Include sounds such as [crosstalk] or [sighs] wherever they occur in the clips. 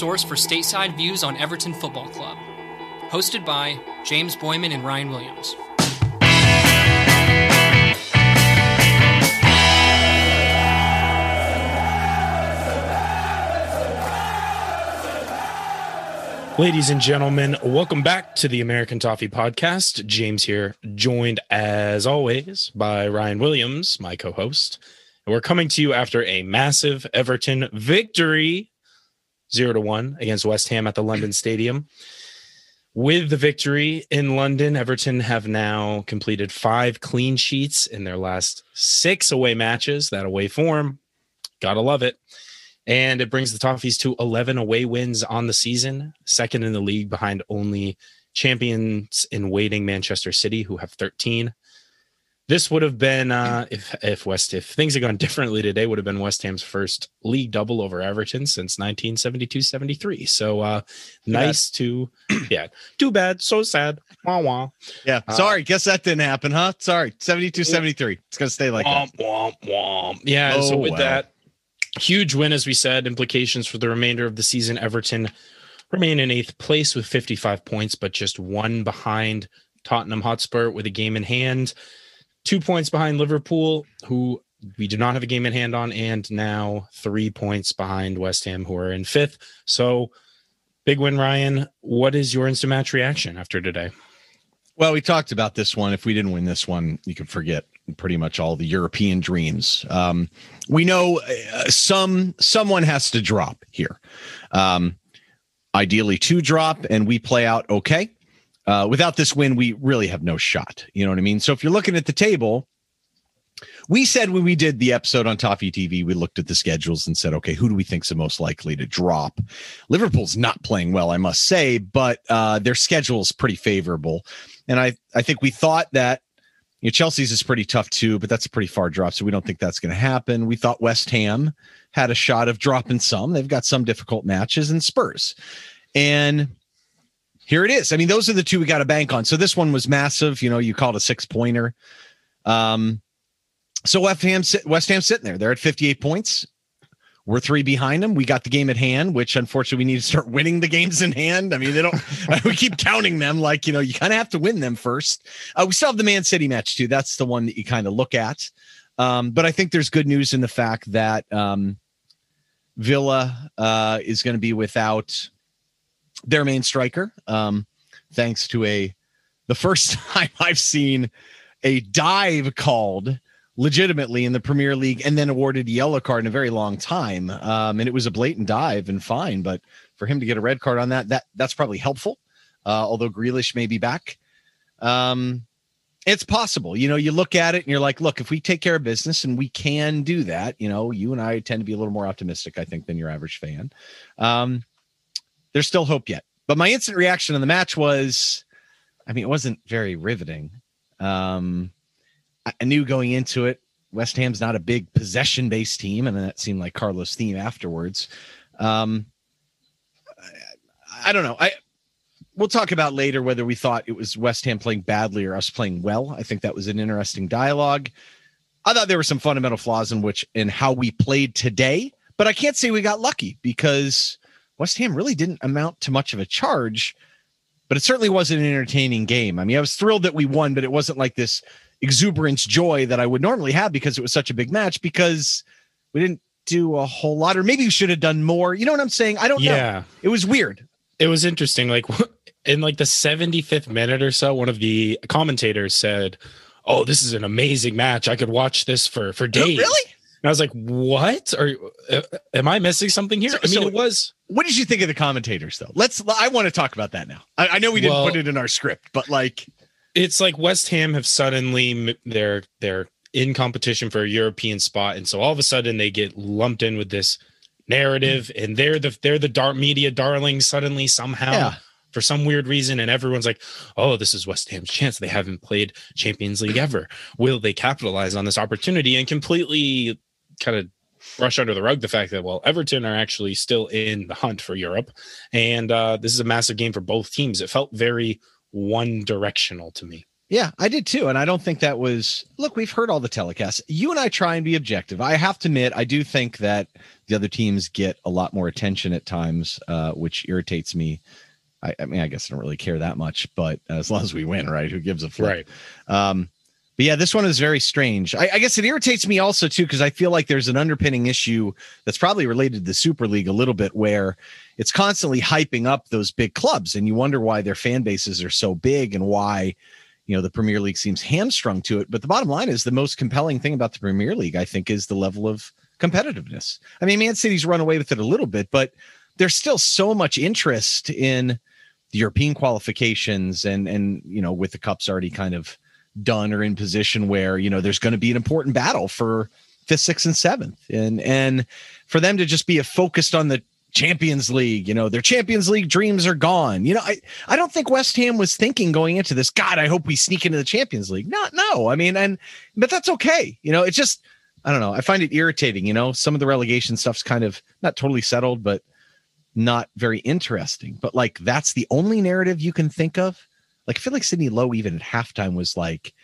Source for stateside views on Everton Football Club. Hosted by James Boyman and Ryan Williams. Ladies and gentlemen, welcome back to the American Toffee Podcast. James here, joined as always by Ryan Williams, my co host. And we're coming to you after a massive Everton victory, zero to one against West Ham at the London Stadium. With the victory in London, Everton have now completed five clean sheets in their last six away matches. That away form, gotta love it. And it brings the Toffees to 11 away wins on the season, second in the league behind only champions in waiting Manchester City, who have 13. This would have been uh, if if West if things had gone differently today would have been West Ham's first league double over Everton since 1972-73. So uh, nice to yeah, too bad, so sad. Wah wah. Yeah, Uh, sorry, guess that didn't happen, huh? Sorry, 72 73. It's gonna stay like that. Womp, womp, womp. Yeah. Oh, so with that huge win, as we said, implications for the remainder of the season. Everton remain in eighth place with 55 points, but just one behind Tottenham Hotspur with a game in hand. Two points behind Liverpool, who we do not have a game in hand on, and now three points behind West Ham, who are in fifth. So big win, Ryan. What is your instant match reaction after today? Well, we talked about this one. If we didn't win this one, you could forget pretty much all the European dreams. Um, we know uh, some someone has to drop here. Um, ideally, two drop, and we play out okay. Uh, without this win, we really have no shot. You know what I mean? So if you're looking at the table, we said when we did the episode on Toffee TV, we looked at the schedules and said, okay, who do we think's the most likely to drop? Liverpool's not playing well, I must say, but uh, their schedule is pretty favorable. And I, I think we thought that you know, Chelsea's is pretty tough too, but that's a pretty far drop. So we don't think that's going to happen. We thought West Ham had a shot of dropping some. They've got some difficult matches and Spurs. And here it is. I mean, those are the two we got to bank on. So this one was massive. You know, you called a six pointer. Um, so West Ham, West Ham sitting there. They're at 58 points. We're three behind them. We got the game at hand, which unfortunately we need to start [laughs] winning the games in hand. I mean, they don't, [laughs] we keep counting them like, you know, you kind of have to win them first. Uh, we still have the Man City match too. That's the one that you kind of look at. Um, but I think there's good news in the fact that um, Villa uh, is going to be without their main striker, um, thanks to a the first [laughs] time I've seen a dive called legitimately in the Premier League and then awarded a yellow card in a very long time. Um, and it was a blatant dive and fine, but for him to get a red card on that, that that's probably helpful. Uh, although Grealish may be back. Um, it's possible. You know, you look at it and you're like, look, if we take care of business and we can do that, you know, you and I tend to be a little more optimistic, I think, than your average fan. Um, there's still hope yet. But my instant reaction on the match was, I mean, it wasn't very riveting. Um, I I knew going into it, West Ham's not a big possession based team, and that seemed like Carlo's theme afterwards. Um, I, I don't know. I we'll talk about later whether we thought it was West Ham playing badly or us playing well. I think that was an interesting dialogue. I thought there were some fundamental flaws in which in how we played today, but I can't say we got lucky because West Ham really didn't amount to much of a charge. But it certainly wasn't an entertaining game. I mean, I was thrilled that we won, but it wasn't like this exuberance joy that I would normally have because it was such a big match because we didn't do a whole lot, or maybe we should have done more. You know what I'm saying? I don't know. Yeah. It was weird. it was interesting. Like [laughs] in like the 75th minute or so, one of the commentators said, "Oh, this is an amazing match. I could watch this for for days." Really? And I was like, "What? Are uh, am I missing something here?" So- I mean, so- it was What did you think of the commentators, though? Let's. I want to talk about that now. I, I know we didn't Well- put it in our script, but like, it's like West Ham have suddenly they're they're in competition for a European spot, and so all of a sudden they get lumped in with this narrative, and they're the they're the dark media darling suddenly somehow. Yeah. For some weird reason, and everyone's like, "Oh, this is West Ham's chance. They haven't played Champions League ever. Will they capitalize on this opportunity?" And completely kind of brush under the rug the fact that well, Everton are actually still in the hunt for Europe, and uh, this is a massive game for both teams. It felt very one directional to me. Yeah, I did too. And I don't think that was look, we've heard all the telecasts. You and I try and be objective. I have to admit, I do think that the other teams get a lot more attention at times, uh, which irritates me. I, I, mean, I guess I don't really care that much, but as long as we win, right? Who gives a flip? Right. Um, but yeah, this one is very strange. I, I guess it irritates me also too because I feel like there's an underpinning issue that's probably related to the Super League a little bit, where it's constantly hyping up those big clubs, and you wonder why their fan bases are so big and why you know the Premier League seems hamstrung to it. But the bottom line is the most compelling thing about the Premier League, I think, is the level of competitiveness. I mean, Man City's run away with it a little bit, but there's still so much interest in the European qualifications and and you know with the cups already kind of done or in position where you know there's going to be an important battle for fifth, sixth, and seventh, and and for them to just be focused on the Champions League, you know, their Champions League dreams are gone. You know, I, I don't think West Ham was thinking going into this, God, I hope we sneak into the Champions League. Not, no. I mean, and, but that's okay. You know, it's just, I don't know. I find it irritating. You know, some of the relegation stuff's kind of not totally settled, but not very interesting. But like, that's the only narrative you can think of. Like, I feel like Sidney Lowe, even at halftime, was like,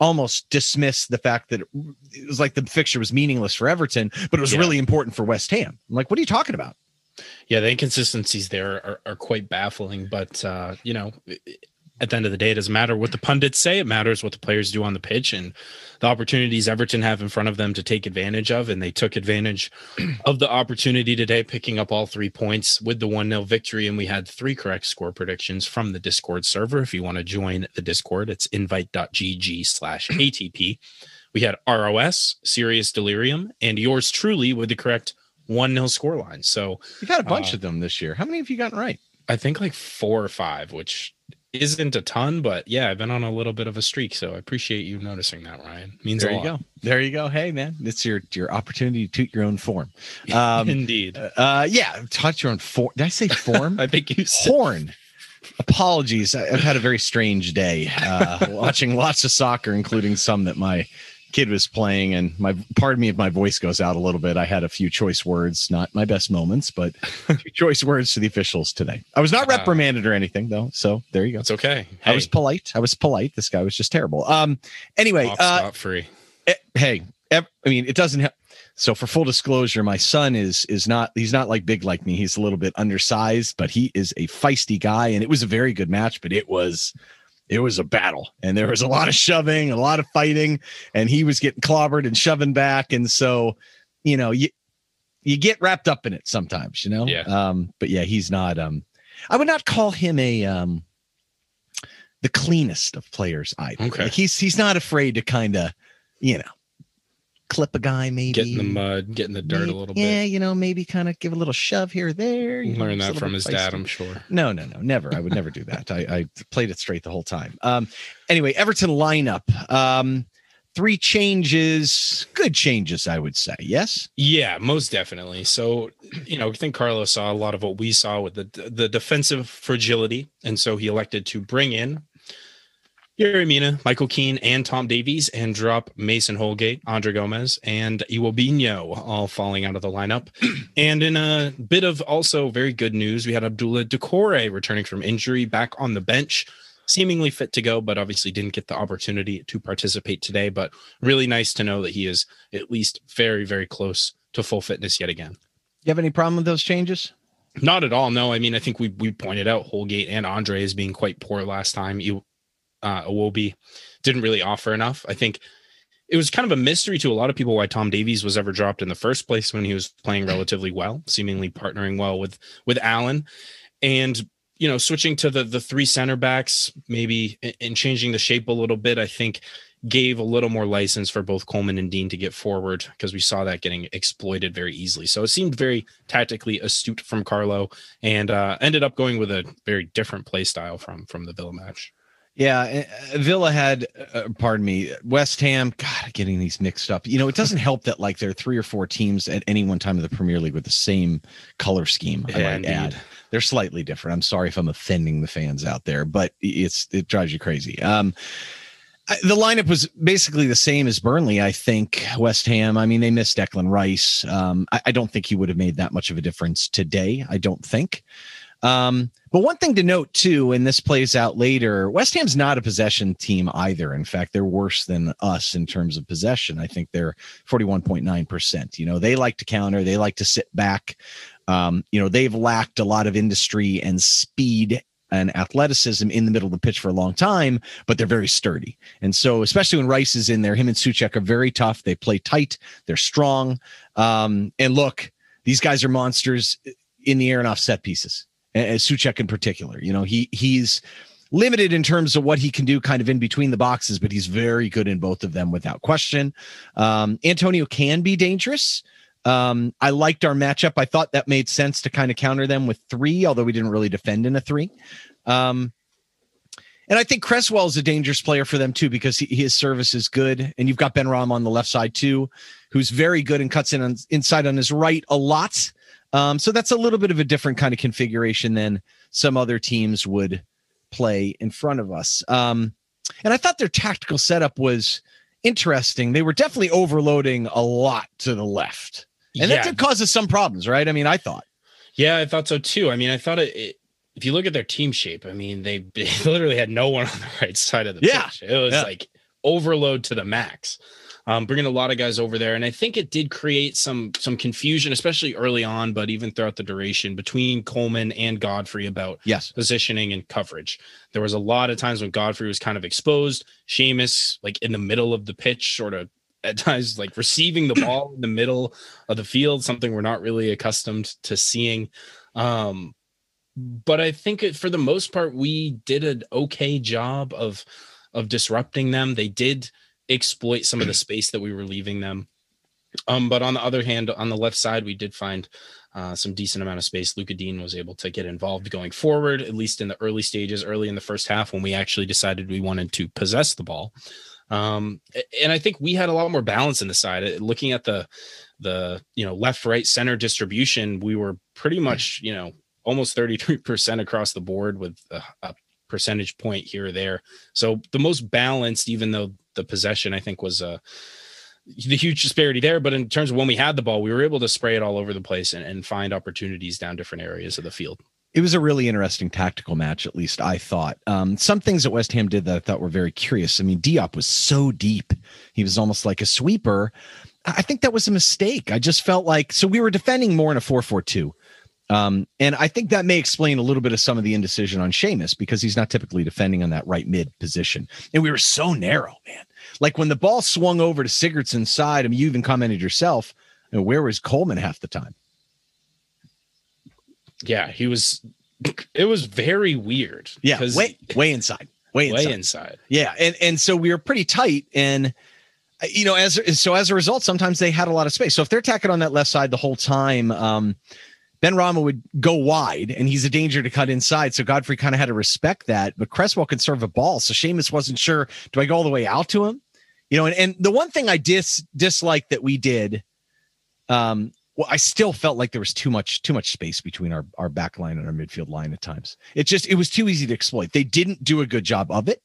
almost dismiss the fact that it was like the fixture was meaningless for Everton, but it was yeah. really important for West Ham. I'm like, what are you talking about? Yeah, the inconsistencies there are, are quite baffling. But uh, you know, at the end of the day, it doesn't matter what the pundits say. It matters what the players do on the pitch and the opportunities Everton have in front of them to take advantage of. And they took advantage [clears throat] of the opportunity today, picking up all three points with the 1 0 victory. And we had three correct score predictions from the Discord server. If you want to join the Discord, it's invite.gg slash ATP. We had ROS, Serious Delirium, and yours truly with the correct one nil scoreline. So you've had a bunch uh, of them this year. How many have you gotten right? I think like four or five, which isn't a ton, but yeah, I've been on a little bit of a streak. So I appreciate you noticing that, Ryan. It means there you lot. go. There you go. Hey man, it's your your opportunity to toot your own form. [laughs] Um, Indeed. Uh, yeah, touch your own form. Did I say form? [laughs] I think you said horn. Apologies. I've had a very strange day uh, [laughs] watching lots of soccer, including some that my kid was playing and my pardon me if my voice goes out a little bit. I had a few choice words not my best moments but [laughs] choice words to the officials today. I was not reprimanded or anything though so there you go. It's okay. Hey. i was polite. I was polite. This guy was just terrible. Um anyway Off, uh free. eh, hey i mean it doesn't have so for full disclosure my son is is not he's not like big like me. He's a little bit undersized but he is a feisty guy and it was a very good match but it was it was a battle and there was a lot of shoving, a lot of fighting, and he was getting clobbered and shoving back. And so, you know, you you get wrapped up in it sometimes, you know? Yeah. Um, but yeah, he's not um I would not call him a um the cleanest of players either. Okay. Like he's he's not afraid to kind of, you know, clip a guy, maybe get in the mud, get in the dirt maybe, a little bit. Yeah, you know, maybe kind of give a little shove here or there. You Learn know, that from his dad, I'm sure. No, no, no, never. I would never do that. I, I played it straight the whole time. Um, anyway, Everton lineup. Um, three changes, good changes, I would say. Yes. Yeah, most definitely. So, you know, I think Carlos saw a lot of what we saw with the the defensive fragility, and so he elected to bring in Yerry Mina, Michael Keane, and Tom Davies, and drop Mason Holgate, Andre Gomes, and Iwobinho all falling out of the lineup. [clears throat] and in a bit of also very good news, we had Abdoulaye Doucouré returning from injury back on the bench, seemingly fit to go, but obviously didn't get the opportunity to participate today. But really nice to know that he is at least very, very close to full fitness yet again. You have any problem with those changes? Not at all. No, I mean I think we we pointed out Holgate and Andre as being quite poor last time. You uh, Iwobi didn't really offer enough. I think it was kind of a mystery to a lot of people why Tom Davies was ever dropped in the first place when he was playing relatively well, seemingly partnering well with with Allan, and you know switching to the the three center backs maybe and changing the shape a little bit. I think gave a little more license for both Coleman and Digne to get forward because we saw that getting exploited very easily. So it seemed very tactically astute from Carlo and uh, ended up going with a very different play style from from the Villa match. Yeah, eh, eh, Villa had, uh, pardon me, West Ham. God, getting these mixed up. You know, it doesn't help that like there are three or four teams at any one time in the Premier League with the same color scheme. Yeah, I might indeed. add, they're slightly different. I'm sorry if I'm offending the fans out there, but it's it drives you crazy. Um, the lineup was basically the same as Burnley. I think West Ham. I mean, they missed Declan Rice. Um, I, I don't think he would have made that much of a difference today. I don't think. Um, but one thing to note too, and this plays out later, West Ham's not a possession team either. In fact, they're worse than us in terms of possession. I think they're 41.9%. You know, they like to counter, they like to sit back. Um, you know, they've lacked a lot of industry and speed and athleticism in the middle of the pitch for a long time, but they're very sturdy. And so, especially when Rice is in there, him and Soucek are very tough. They play tight, they're strong. Um, and look, these guys are monsters in the air and off set pieces. And Soucek in particular, you know, he he's limited in terms of what he can do kind of in between the boxes, but he's very good in both of them without question. Um, Antonio can be dangerous. Um, I liked our matchup. I thought that made sense to kind of counter them with three, although we didn't really defend in a three. Um, and I think Cresswell is a dangerous player for them too because he, his service is good, and you've got Ben Benrahma on the left side too, who's very good and cuts in on, inside on his right a lot. Um, so that's a little bit of a different kind of configuration than some other teams would play in front of us. Um, and I thought their tactical setup was interesting. They were definitely overloading a lot to the left. And yeah. that did cause us some problems, right? I mean, I thought. Yeah, I thought so too. I mean, I thought it, it if you look at their team shape, I mean, they, [laughs] literally had no one on the right side of the yeah. pitch. It was yeah. like overload to the max. Um, bringing a lot of guys over there, and I think it did create some some confusion, especially early on, but even throughout the duration between Coleman and Godfrey about yes positioning and coverage. There was a lot of times when Godfrey was kind of exposed, Seamus like in the middle of the pitch, sort of [laughs] at times like receiving the ball in the middle of the field, something we're not really accustomed to seeing. Um, but I think it, for the most part, we did an okay job of of disrupting them. They did exploit some of the [clears throat] space that we were leaving them. Um, but on the other hand, on the left side, we did find uh, some decent amount of space. Lucas Digne was able to get involved going forward, at least in the early stages, early in the first half when we actually decided we wanted to possess the ball. Um, and I think we had a lot more balance in the side. Uh, looking at the the you know left, right, center distribution, we were pretty much you know almost 33% across the board with a, a percentage point here or there. So the most balanced, even though the possession I think was uh the huge disparity there. But in terms of when we had the ball, we were able to spray it all over the place and, and find opportunities down different areas of the field it was a really interesting tactical match, at least I thought. Um, some things that West Ham did that I thought were very curious. I mean, Diop was so deep; he was almost like a sweeper. I think that was a mistake. I just felt like so we were defending more in a four-four-two, um, and I think that may explain a little bit of some of the indecision on Seamus because he's not typically defending on that right mid position, and we were so narrow, man. Like when the ball swung over to Sigurdsson's side, I mean, you even commented yourself, you know, where was Coleman half the time? yeah, he was. It was very weird. Yeah, way way inside, way inside. way inside. Yeah, and and so we were pretty tight, and uh, you know, as so as a result, sometimes they had a lot of space. So if they're tacking on that left side the whole time, um, Benrahma would go wide, and he's a danger to cut inside. So Godfrey kind of had to respect that. But Cresswell can serve a ball, so Seamus wasn't sure. Do I go all the way out to him? You know, and, and the one thing I dis dislike that we did um, well, I still felt like there was too much too much space between our our back line and our midfield line at times. It just it was too easy to exploit. They didn't do a good job of it.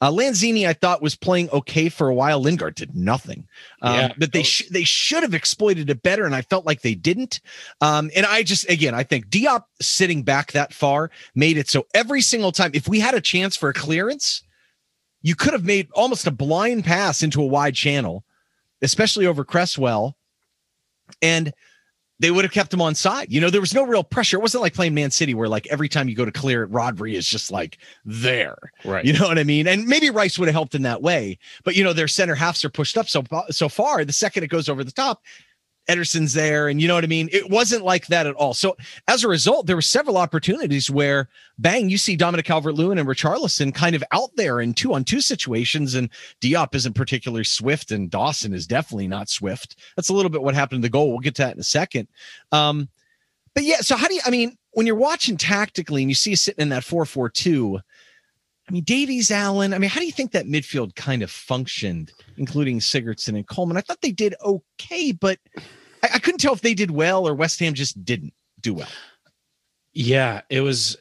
Uh, Lanzini, I thought, was playing okay for a while. Lingard did nothing. Um, yeah, but they sh- they should have exploited it better, and I felt like they didn't. Um, and I just again, I think Diop sitting back that far made it so every single time, if we had a chance for a clearance, you could have made almost a blind pass into a wide channel, especially over Cresswell, and they would have kept him on side. You know, there was no real pressure. It wasn't like playing Man City where like every time you go to clear it, Rodri is just like there. Right. You know what I mean? And maybe Rice would have helped in that way. But you know, their center halves are pushed up so so far. The second it goes over the top, Ederson's there, and you know what I mean. It wasn't like that at all. So as a result, there were several opportunities where bang, you see Dominic Calvert-Lewin and Richarlison kind of out there in two on two situations, and Diop isn't particularly swift, and Dawson is definitely not swift. That's a little bit what happened to the goal. We'll get to that in a second. Um, but yeah, so how do you? I mean, when you're watching tactically and you see sitting in that four four two. I mean, Davies, Allan. I mean, how do you think that midfield kind of functioned, including Sigurdsson and Coleman? I thought they did okay, but I, I couldn't tell if they did well or West Ham just didn't do well. Yeah, it was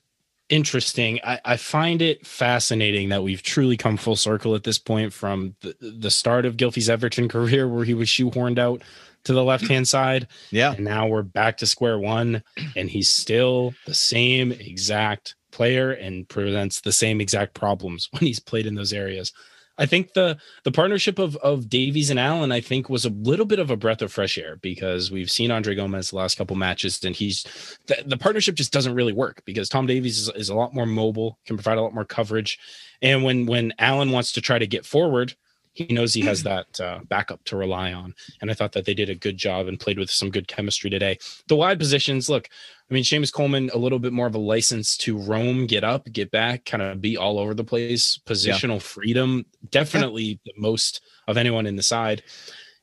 interesting. I, I, find it fascinating that we've truly come full circle at this point from the, the start of Gylfi's Everton career, where he was shoehorned out to the left hand side. Yeah. And now we're back to square one, and he's still the same exact player and presents the same exact problems [laughs] when he's played in those areas. I think the the partnership of of Davies and Allan, I think, was a little bit of a breath of fresh air because we've seen Andre Gomes the last couple matches, and he's the, the partnership just doesn't really work because Tom Davies is, is a lot more mobile, can provide a lot more coverage, and when when Allan wants to try to get forward, he knows he has that uh, backup to rely on. And I thought that they did a good job and played with some good chemistry today. The wide positions, look, I mean, Seamus Coleman, a little bit more of a license to roam, get up, get back, kind of be all over the place. Positional yeah. freedom, definitely yeah. the most of anyone in the side.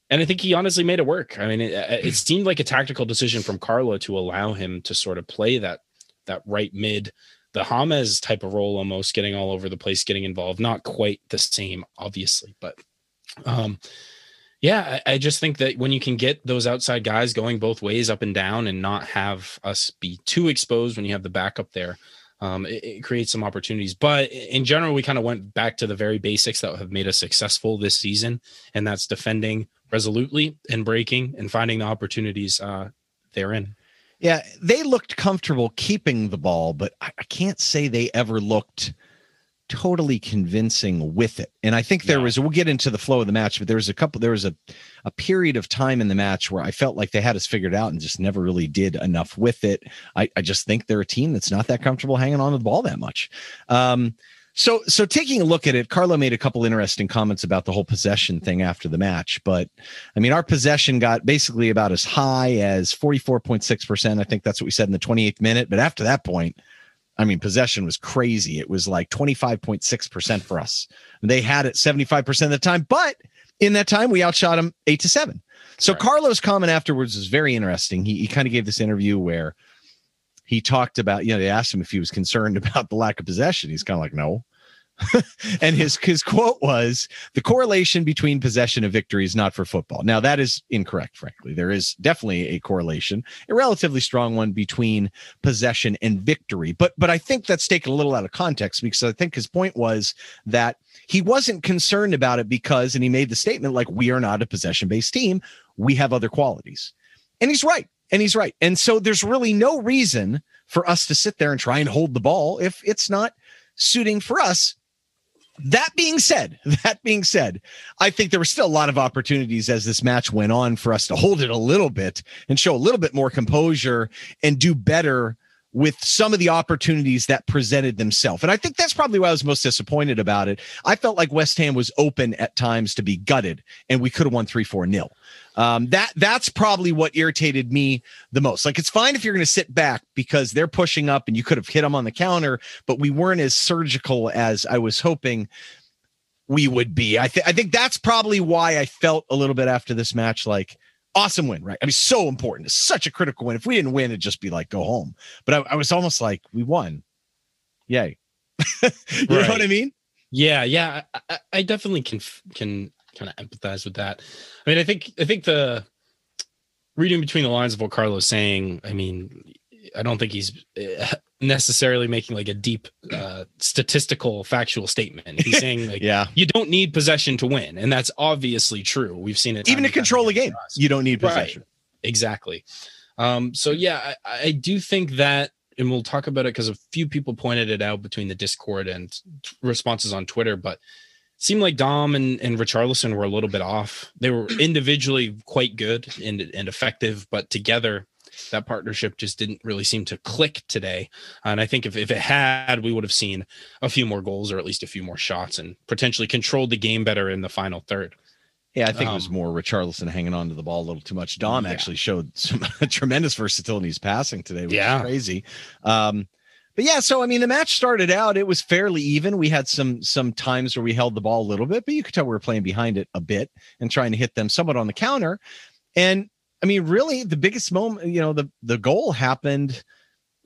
And I think he honestly made it work. I mean, it, it seemed like a tactical decision from Carlo to allow him to sort of play that that right mid the James type of role almost getting all over the place, getting involved. Not quite the same, obviously, but um yeah, I, I, just think that when you can get those outside guys going both ways up and down and not have us be too exposed when you have the backup there, um, it, it creates some opportunities. But in general, we kind of went back to the very basics that have made us successful this season, and that's defending resolutely and breaking and finding the opportunities uh, therein. Yeah, they looked comfortable keeping the ball, but I, I can't say they ever looked totally convincing with it. And I think there yeah. was we'll get into the flow of the match, but there was a couple there was a a period of time in the match where I felt like they had us figured out and just never really did enough with it. I, I just think they're a team that's not that comfortable hanging on to the ball that much. Um, so, so taking a look at it, Carlo made a couple interesting comments about the whole possession thing after the match. But I mean, our possession got basically about as high as 44.6%. I think that's what we said in the 28th minute. But after that point, I mean, possession was crazy. It was like 25.6% for us. They had it 75% of the time, but in that time, we outshot them eight to seven. So right. Carlo's comment afterwards was very interesting. He, he kind of gave this interview where he talked about, you know, they asked him if he was concerned [laughs] about the lack of possession. He's kind of like, no. [laughs] and his his quote was the correlation between possession and victory is not for football. Now that is incorrect, frankly. There is definitely a correlation, a relatively strong one between possession and victory. But but I think that's taken a little out of context because I think his point was that he wasn't concerned about it because, and he made the statement like we are not a possession based team. We have other qualities. And he's right. And he's right. And so there's really no reason for us to sit there and try and hold the ball if it's not suiting for us that being said, [laughs] that being said, I think there were still a lot of opportunities as this match went on for us to hold it a little bit and show a little bit more composure and do better with some of the opportunities that presented themselves. And I think that's probably why I was most disappointed about it. I felt like West Ham was open at times to be gutted and we could have won 3 4 nil. Um, that that's probably what irritated me the most. Like it's fine if you're going to sit back because they're pushing up and you could have hit them on the counter, but we weren't as surgical as I was hoping we would be. I think I think that's probably why I felt a little bit after this match like awesome win, right? I mean, so important. It's such a critical win. If we didn't win, it'd just be like go home. But I, I was almost like we won. Yay. [laughs] you right. know what I mean? Yeah, yeah. I, I definitely can can kind of empathize with that. I mean, I think I think the reading between the lines of what Carlo's saying, I mean, I don't think he's eh, [laughs] necessarily making like a deep uh, statistical factual statement. He's [laughs] saying like, yeah, you don't need possession to win, and that's obviously true. We've seen it even to control a game. You don't need possession. Right. Exactly. Um, so yeah, I, I do think that, and we'll talk about it because a few people pointed it out between the Discord and t- responses on Twitter, but seemed like Dom and, and Richarlison were a little bit off. They were individually quite good and, and effective, but together that partnership just didn't really seem to click today. And I think if, if it had, we would have seen a few more goals or at least a few more shots and potentially controlled the game better in the final third. Yeah, I think um, it was um, more Richarlison hanging on to the ball a little too much. Dom yeah. actually showed some [laughs] tremendous versatility in his passing today, which yeah. is crazy. Um, but yeah, so I mean, the match started out; it was fairly even. We had some some times where we held the ball a little bit, but you could tell we were playing behind it a bit and trying to hit them somewhat on the counter. And I mean, really, the biggest moment, you know, the the goal happened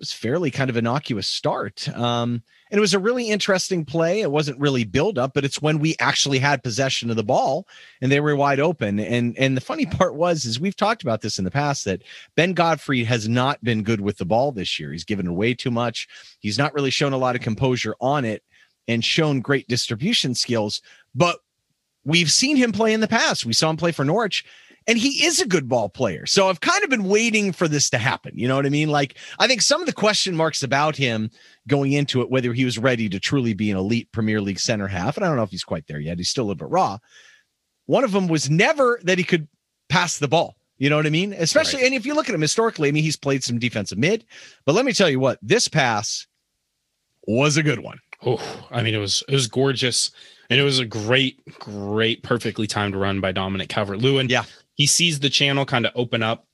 was fairly kind of innocuous start. Um, and it was a really interesting play. It wasn't really build up, but it's when we actually had possession of the ball and they were wide open. And and the funny part was is we've talked about this in the past that Ben Godfrey has not been good with the ball this year. He's given away too much. He's not really shown a lot of composure on it and shown great distribution skills, but we've seen him play in the past. We saw him play for Norwich and he is a good ball player. So I've kind of been waiting for this to happen. You know what I mean? Like, I think some of the question marks about him going into it, whether he was ready to truly be an elite Premier League center half, and I don't know if he's quite there yet. He's still a little bit raw. One of them was never that he could pass the ball. You know what I mean? Especially, right. and if you look at him historically, I mean, he's played some defensive mid, but let me tell you what, this pass was a good one. Oh, I mean, it was it was gorgeous, and it was a great, great, perfectly timed run by Dominic Calvert Lewin. Yeah, he sees the channel kind of open up.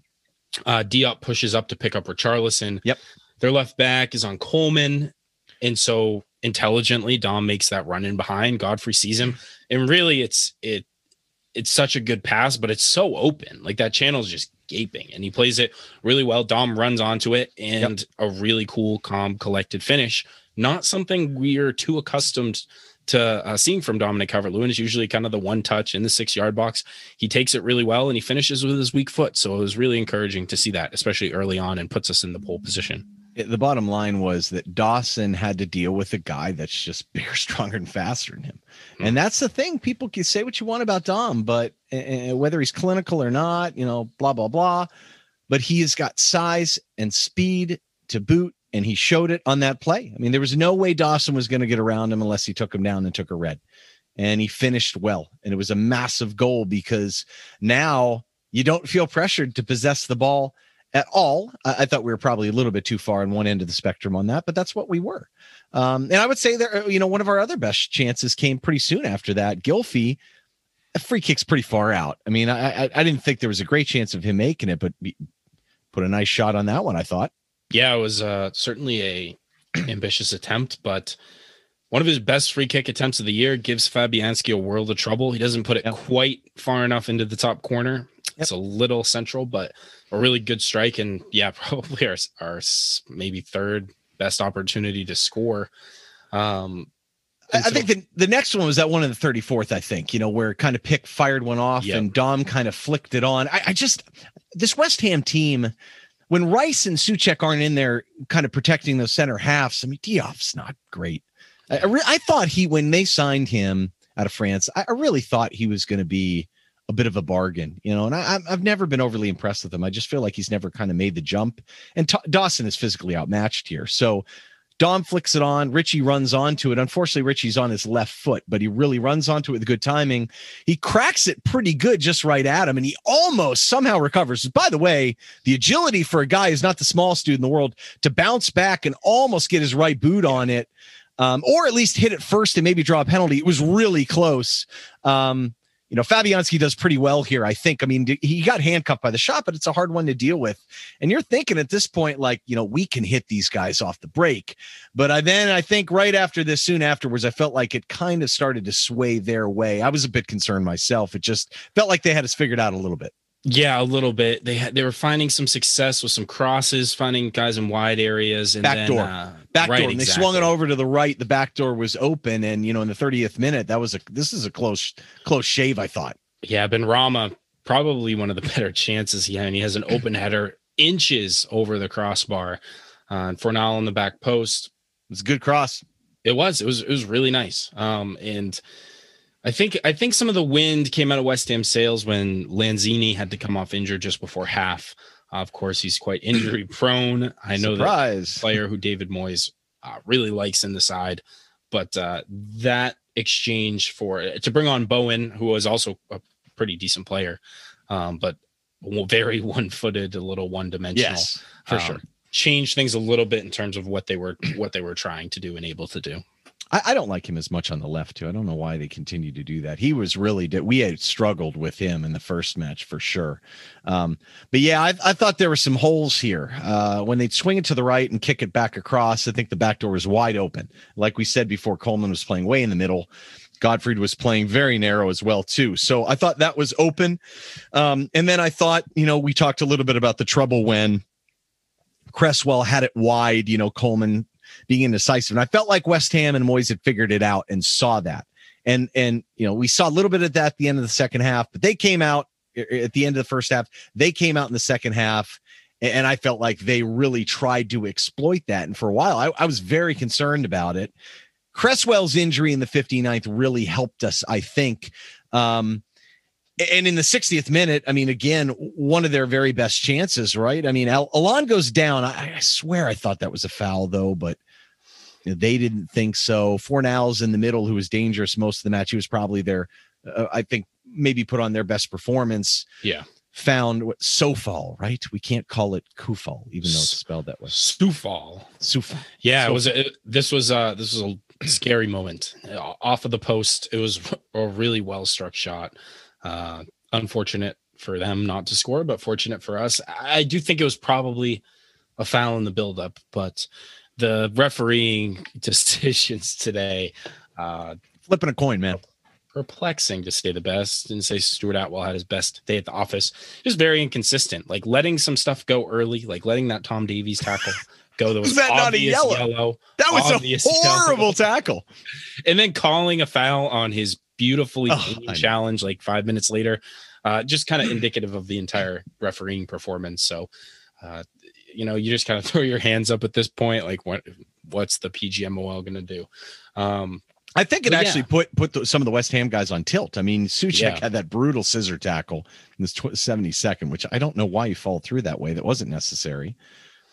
Uh, Diop pushes up to pick up Richarlison. Yep, their left back is on Coleman, and so intelligently, Dom makes that run in behind. Godfrey sees him, and really, it's it it's such a good pass, but it's so open. Like that channel is just gaping, and he plays it really well. Dom runs onto it, and yep. a really cool, calm, collected finish not something we're too accustomed to uh, seeing from Dominic Calvert Lewin is usually kind of the one touch in the six yard box. He takes it really well and he finishes with his weak foot. So it was really encouraging to see that, especially early on, and puts us in the pole position. The bottom line was that Dawson had to deal with a guy that's just [laughs] bigger, stronger, and faster than him. Mm-hmm. And that's the thing. People can say what you want about Dom, but uh, whether he's clinical or not, you know, blah, blah, blah. But he has got size and speed to boot and he showed it on that play. I mean, there was no way Dawson was going to get around him unless he took him down and took a red. And he finished well. And it was a massive goal because now you don't feel pressured to possess the ball at all. I, I thought we were probably a little bit too far on one end of the spectrum on that, but that's what we were. Um, and I would say that, you know, one of our other best chances came pretty soon after that. Gylfi, a free kick's pretty far out. I mean, I, I, I didn't think there was a great chance of him making it, but put a nice shot on that one, I thought yeah, it was uh, certainly a [clears throat] ambitious attempt, but one of his best free kick attempts of the year gives Fabianski a world of trouble. He doesn't put it yep. quite far enough into the top corner. Yep. It's a little central, but a really good strike. And yeah, [laughs] probably our, our maybe third best opportunity to score. Um, I, so, think the, the next one was that one in the 34th, I think, you know, where kind of Pick fired one off yep. and Dom kind of flicked it on. I, I just, this West Ham team, when Rice and Soucek aren't in there kind of protecting those center halves, I mean, Diop's not great. I, I, re- I thought he, when they signed him out of France, I, I really thought he was going to be a bit of a bargain, you know, and I, have never been overly impressed with him. I just feel like he's never kind of made the jump. And T- Dawson is physically outmatched here. So Dom flicks it on. Richie runs onto it. Unfortunately, Richie's on his left foot, but he really runs onto it with good timing. He cracks it pretty good just right at him, and he almost somehow recovers. By the way, the agility for a guy who's not the smallest dude in the world to bounce back and almost get his right boot on it, um, or at least hit it first and maybe draw a penalty. It was really close. Um, you know, Fabianski does pretty well here, I think. I mean, he got handcuffed by the shot, but it's a hard one to deal with. And you're thinking at this point, like, you know, we can hit these guys off the break. But I, then I think right after this, soon afterwards, I felt like it kind of started to sway their way. I was a bit concerned myself. It just felt like they had us figured out a little bit. Yeah, a little bit. They had they were finding some success with some crosses, finding guys in wide areas, and back then, door, uh, back right, door. And exactly. they swung it over to the right. The back door was open, and you know, in the 30th minute, that was a this is a close close shave. I thought. Yeah, Benrahma, probably one of the [laughs] better chances he had. And he has an open header inches over the crossbar, uh, and Fornal on the back post. It's a good cross. It was. It was. It was really nice. Um, and I think I think some of the wind came out of West Ham sails when Lanzini had to come off injured just before half. Of course, he's quite injury [clears throat] prone. I know Surprise. that player who David Moyes uh, really likes in the side, but uh, that exchange for to bring on Bowen, who was also a pretty decent player, um, but very [laughs] one-footed, a little one-dimensional. Yes, for um, sure. Changed things a little bit in terms of what they were what they were trying to do and able to do. I, I, don't like him as much on the left too. I don't know why they continue to do that. He was really we had struggled with him in the first match for sure. Um, but yeah, I, I, thought there were some holes here uh, when they'd swing it to the right and kick it back across. I think the back door was wide open. Like we said before, Coleman was playing way in the middle. Godfrey was playing very narrow as well too. So I thought that was open. Um, and then I thought, you know, we talked a little bit about the trouble when Cresswell had it wide. You know, Coleman being indecisive. And I felt like West Ham and Moyes had figured it out and saw that. And and you know, we saw a little bit of that at the end of the second half, but they came out at the end of the first half. They came out in the second half, and I felt like they really tried to exploit that. And for a while, I, I was very concerned about it. Cresswell's injury in the 59th really helped us, I think. Um, and in the 60th minute, I mean, again, one of their very best chances, right? I mean, Al- Allan goes down. I, I swear I thought that was a foul, though, but they didn't think so. Fornals in the middle, who was dangerous most of the match. He was probably their, uh, I think, maybe put on their best performance. Yeah. Found what Sofal, right? We can't call it Kufal, even though it's spelled that way. Stufal. Sufal. Yeah, it was. It, this was. uh This was a [clears throat] scary moment off of the post. It was a really well struck shot. Uh Unfortunate for them not to score, but fortunate for us. I do think it was probably a foul in the buildup, but the refereeing [laughs] decisions today, uh, flipping a coin, man. Perplexing to say the best. Didn't say Stuart Atwell had his best day at the office. Just very inconsistent. Like letting some stuff go early, like letting that Tom Davies tackle go. That was, was [laughs] that not a yellow? yellow? That was a horrible yellow. tackle. And then calling a foul on his beautifully oh, challenge like five minutes later. Uh, just kind of indicative of the entire refereeing performance. So, uh, you know, you just kind of [laughs] throw your hands up at this point. Like, what what's the PGMOL going to do? Um, I think it actually yeah. put put the, some of the West Ham guys on tilt. I mean, Soucek yeah. had that brutal scissor tackle in this 72nd, which I don't know why he fall through that way. That wasn't necessary.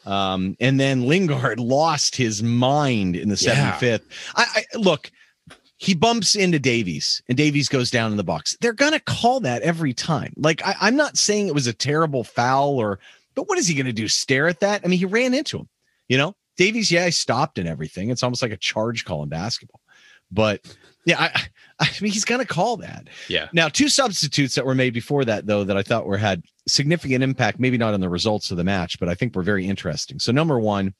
Um, and then Lingard [laughs] lost his mind in the 75th. Yeah. I, I look, he bumps into Davies and Davies goes down in the box. They're gonna call that every time. Like I, I'm not saying it was a terrible foul or but what is he going to do? Stare at that? I mean, he ran into him. You know, Davies, yeah, he stopped and everything. It's almost like a charge call in basketball. But yeah, I, I mean, he's going to call that. Yeah. Now, two substitutes that were made before that, though, that I thought were had significant impact, maybe not on the results of the match, but I think were very interesting. So, number one,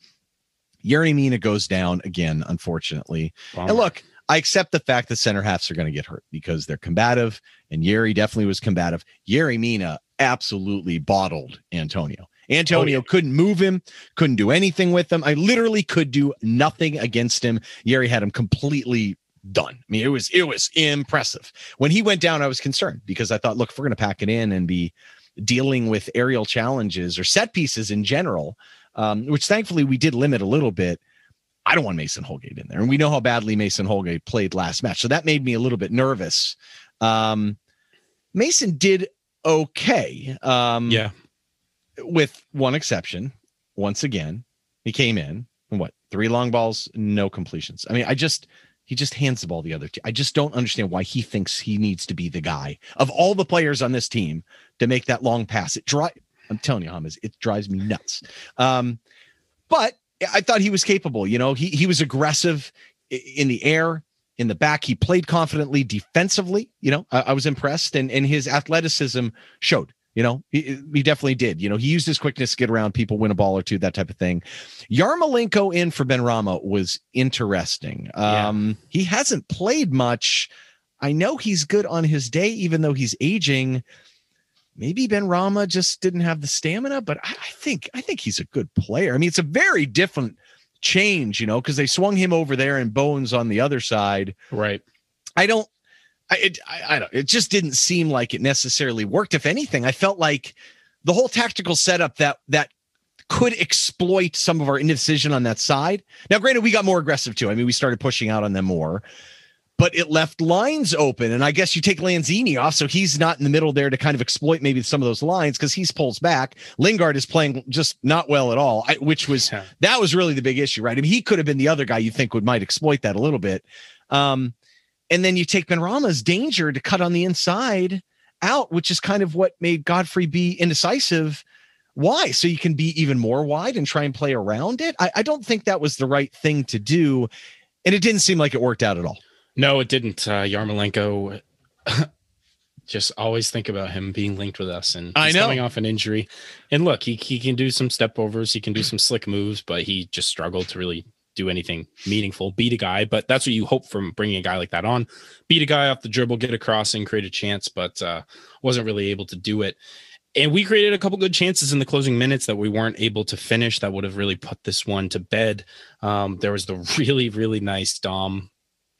Yerry Mina goes down again, unfortunately. And look, I accept the fact that center halves are going to get hurt because they're combative, and Yerry definitely was combative. Yerry Mina absolutely bottled Antonio. Antonio oh, yeah. couldn't move him, couldn't do anything with him. I literally could do nothing against him. Yerry had him completely done. I mean, it was it was impressive. When he went down, I was concerned because I thought, look, if we're going to pack it in and be dealing with aerial challenges or set pieces in general, um, which thankfully we did limit a little bit. I don't want Mason Holgate in there, and we know how badly Mason Holgate played last match, so that made me a little bit nervous. Um, Mason did okay. Um, yeah. With one exception. Once again, he came in and what three long balls, no completions. I mean, I just he just hands the ball the other team. I just don't understand why he thinks he needs to be the guy of all the players on this team to make that long pass. It drive. I'm telling you, Hamas, it drives me nuts. Um, but I thought he was capable. You know, he he was aggressive in the air in the back. He played confidently defensively. You know, I, I was impressed, and and his athleticism showed. You know, he, he definitely did. You know, he used his quickness to get around people, win a ball or two, that type of thing. Yarmolenko in for Benrahma was interesting. Um, yeah. He hasn't played much. I know he's good on his day, even though he's aging. Maybe Benrahma just didn't have the stamina, but I, I think I think he's a good player. I mean, it's a very different change, you know, because they swung him over there and Bones on the other side. Right. I don't. I, it, I, I don't. It just didn't seem like it necessarily worked. If anything, I felt like the whole tactical setup that that could exploit some of our indecision on that side. Now, granted, we got more aggressive too. I mean, we started pushing out on them more, but it left lines open. And I guess you take Lanzini off, so he's not in the middle there to kind of exploit maybe some of those lines because he's pulls back. Lingard is playing just not well at all, which was yeah. that was really the big issue, right? I mean, he could have been the other guy you think would might exploit that a little bit. Um, and then you take Benrahma's danger to cut on the inside out, which is kind of what made Godfrey be indecisive. Why? So you can be even more wide and try and play around it. I, I don't think that was the right thing to do. And it didn't seem like it worked out at all. No, it didn't. Uh, Yarmolenko [laughs] just always think about him being linked with us and I know. coming off an injury. And look, he, he can do some step overs, he can do some slick moves, but he just struggled to really do anything meaningful, beat a guy. But that's what you hope from bringing a guy like that on. Beat a guy off the dribble, get a crossing, create a chance, but uh, wasn't really able to do it. And we created a couple good chances in the closing minutes that we weren't able to finish. That would have really put this one to bed. Um, there was the [laughs] really, really nice Dom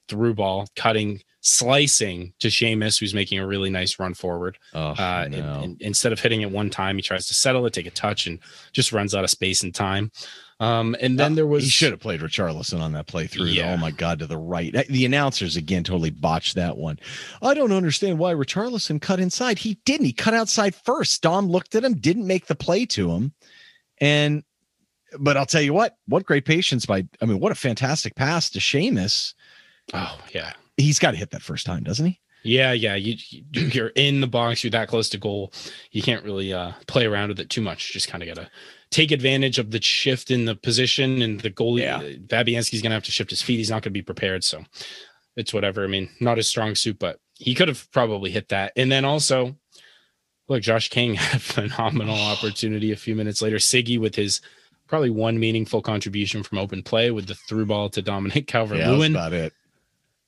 through ball, cutting, slicing to Seamus, who's making a really nice run forward. Oh, Uh, no. and- and instead of hitting it one time, he tries to settle it, take a touch, and just runs out of space and time. Um, and then Uh, there was he should have played Richarlison on that playthrough. Yeah. Oh my god, to the right. The announcers again totally botched that one. I don't understand why Richarlison cut inside. He didn't. He cut outside first. Dom looked at him, didn't make the play to him, and but I'll tell you what, what great patience by. I mean, what a fantastic pass to Seamus. Oh yeah. He's got to hit that first time, doesn't he? Yeah, yeah. You you- you're in the box. You're that close to goal. You can't really uh, play around with it too much. Just kind of gotta take advantage of the shift in the position and the goalie. Yeah. uh, Fabianski's gonna have to shift his feet. He's not gonna be prepared. So it's whatever. I mean, not his strong suit, but he could have probably hit that. And then also, look, Josh King [laughs] had a phenomenal [sighs] opportunity a few minutes later. Siggy with his probably one meaningful contribution from open play with the through ball to Dominic Calvert Yeah, that's Lewin. about it.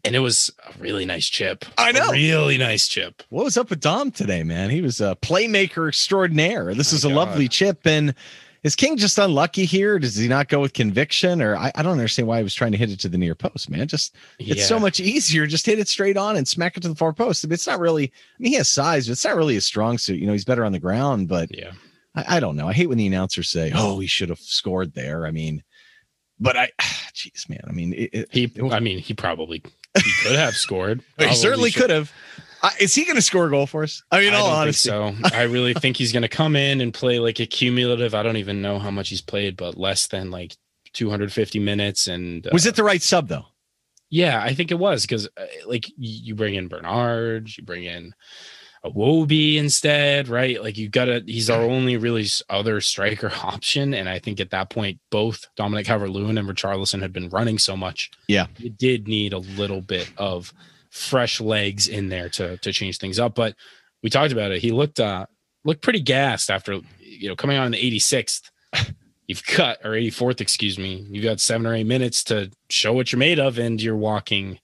And it was a really nice chip. I know. really nice chip. What was up with Dom today, man? He was a playmaker extraordinaire. This My is a God. lovely chip. And is King just unlucky here? Does he not go with conviction? Or I, I don't understand why he was trying to hit it to the near post, man. Just it's so much easier. Just hit it straight on and smack it to the far post. It's not really, I mean, he has size, but it's not really a strong suit. You know, he's better on the ground, but Yeah. I, I don't know. I hate when the announcers say, oh, he should have scored there. I mean, but I, [sighs] jeez, man. I mean, it, it, He, I mean, he probably he could have scored. [laughs] he certainly should- could have. Uh, is he going to score a goal for us? I mean, all don't honesty, so. I really think he's going to come in and play like a cumulative. I don't even know how much he's played, but less than like 250 minutes. And uh, was it the right sub though? Yeah, I think it was because uh, like you bring in Bernard, you bring in Iwobi instead, right? Like you got to. He's our only really other striker [laughs] option, and I think at that point, both Dominic Calvert-Lewin and Richarlison had been running so much. Yeah. you did need a little bit of fresh legs in there to to change things up. But we talked about it. He looked uh looked pretty gassed after you know coming on in the 86th. [laughs] You've cut or 84th, excuse me. You've got seven or eight minutes to show what you're made of, and you're walking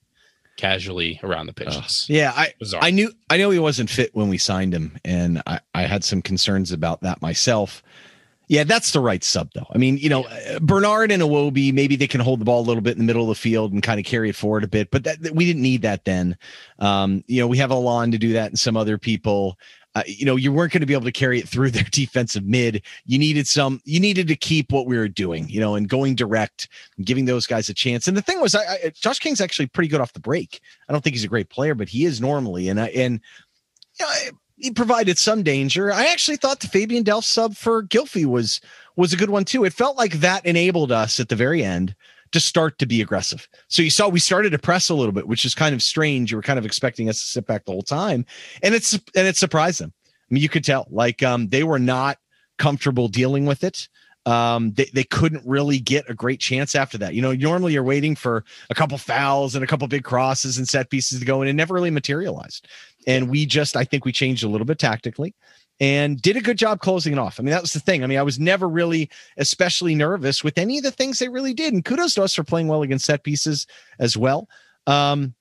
casually around the pitches. Yeah, I Bizarre. I knew I know he wasn't fit when we signed him, and I, I had some concerns about that myself. Yeah, that's the right sub though. I mean, you know, uh, Bernard and Iwobi, maybe they can hold the ball a little bit in the middle of the field and kind of carry it forward a bit, but that, that- we didn't need that then. Um, you know, we have Allan to do that and some other people. Uh, you know, you weren't going to be able to carry it through [laughs] their defensive mid. You needed some. You needed to keep what we were doing. You know, and going direct, and giving those guys a chance. And the thing was, I, I, Josh King's actually pretty good off the break. I don't think he's a great player, but he is normally. And I, and you know, he provided some danger. I actually thought the Fabian Delph sub for Gylfi was was a good one too. It felt like that enabled us at the very end to start to be aggressive. So you saw we started to press a little bit, which is kind of strange. You were kind of expecting us to sit back the whole time, and it's and it surprised them. I mean, you could tell like um, they were not comfortable dealing with it. Um, they, they couldn't really get a great chance after that. You know, normally you're waiting for a couple fouls and a couple big crosses and set pieces to go and it never really materialized. And we just, I think we changed a little bit tactically and did a good job closing it off. I mean, that was the thing. I mean, I was never really especially nervous with any of the things they really did. And kudos to us for playing well against set pieces as well. Um,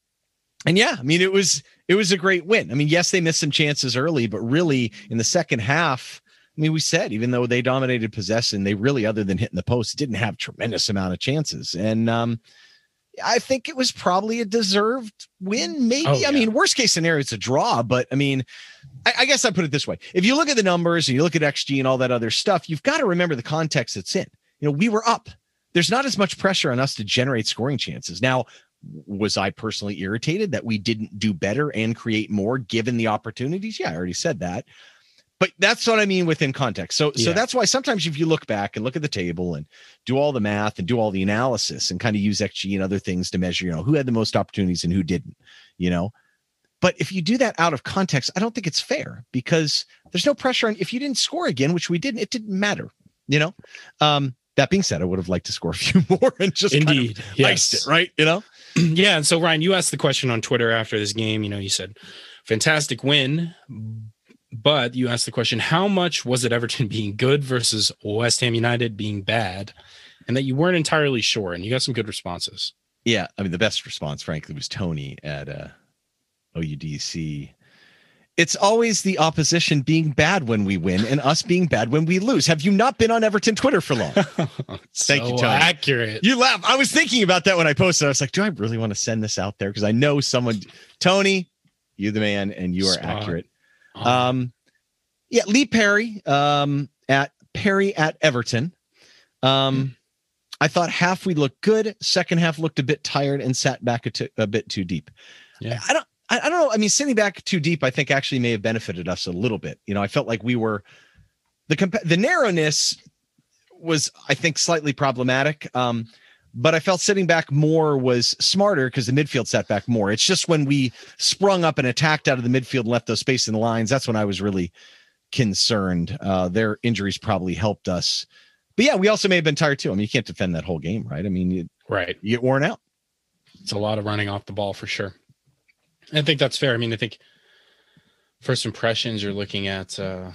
and yeah, I mean, it was it was a great win. I mean, yes, they missed some chances early, but really in the second half, I mean, we said even though they dominated possession, they really, other than hitting the post, didn't have tremendous amount of chances. And um, I think it was probably a deserved win. Maybe. Oh, I mean, worst case scenario, it's a draw. But I mean, I, I guess I put it this way: if you look at the numbers and you look at XG and all that other stuff, you've got to remember the context it's in. You know, we were up. There's not as much pressure on us to generate scoring chances now. Was I personally irritated that we didn't do better and create more given the opportunities? Yeah, I already said that. But that's what I mean within context. So so that's why sometimes if you look back and look at the table and do all the math and do all the analysis and kind of use XG and other things to measure, you know, who had the most opportunities and who didn't, you know. But if you do that out of context, I don't think it's fair because there's no pressure on if you didn't score again, which we didn't, it didn't matter, you know. Um, that being said, I would have liked to score a [laughs] few more and just kind of yes. it, right? You know, [clears throat] yeah. And so Ryan, you asked the question on Twitter after this game. You know, you said, "Fantastic win," but you asked the question, "How much was it Everton [laughs] being good versus West Ham United being bad?" And that you weren't entirely sure, and you got some good responses. Yeah, I mean the best response, frankly, was Tony at uh, OUDC, it's always the opposition being bad when we win and us being bad when we lose. Have you not been on Everton Twitter for long? [laughs] Thank you, so Tony. Accurate. You laugh. I was thinking about that when I posted. I was like, do I really want to send this out there? Because I know someone, Tony, you the man, and you are Spot accurate. on. Um, yeah, Lee Perry um, at Perry at Everton. Um, I thought half we looked good, second half looked a bit tired and sat back a, t- a bit too deep. Yeah. I don't. I, I don't know. I mean, sitting back too deep, I think actually may have benefited us a little bit. You know, I felt like we were the comp- the narrowness was, I think, slightly problematic. Um, but I felt sitting back more was smarter because the midfield sat back more. It's just when we sprung up and attacked out of the midfield and left those space in the lines, that's when I was really concerned. Uh, their injuries probably helped us. But yeah, we also may have been tired too. I mean, you can't defend that whole game, right? I mean, you, right. you get worn out. It's a lot of running off the ball for sure. I think that's fair. I mean, I think first impressions you're looking at uh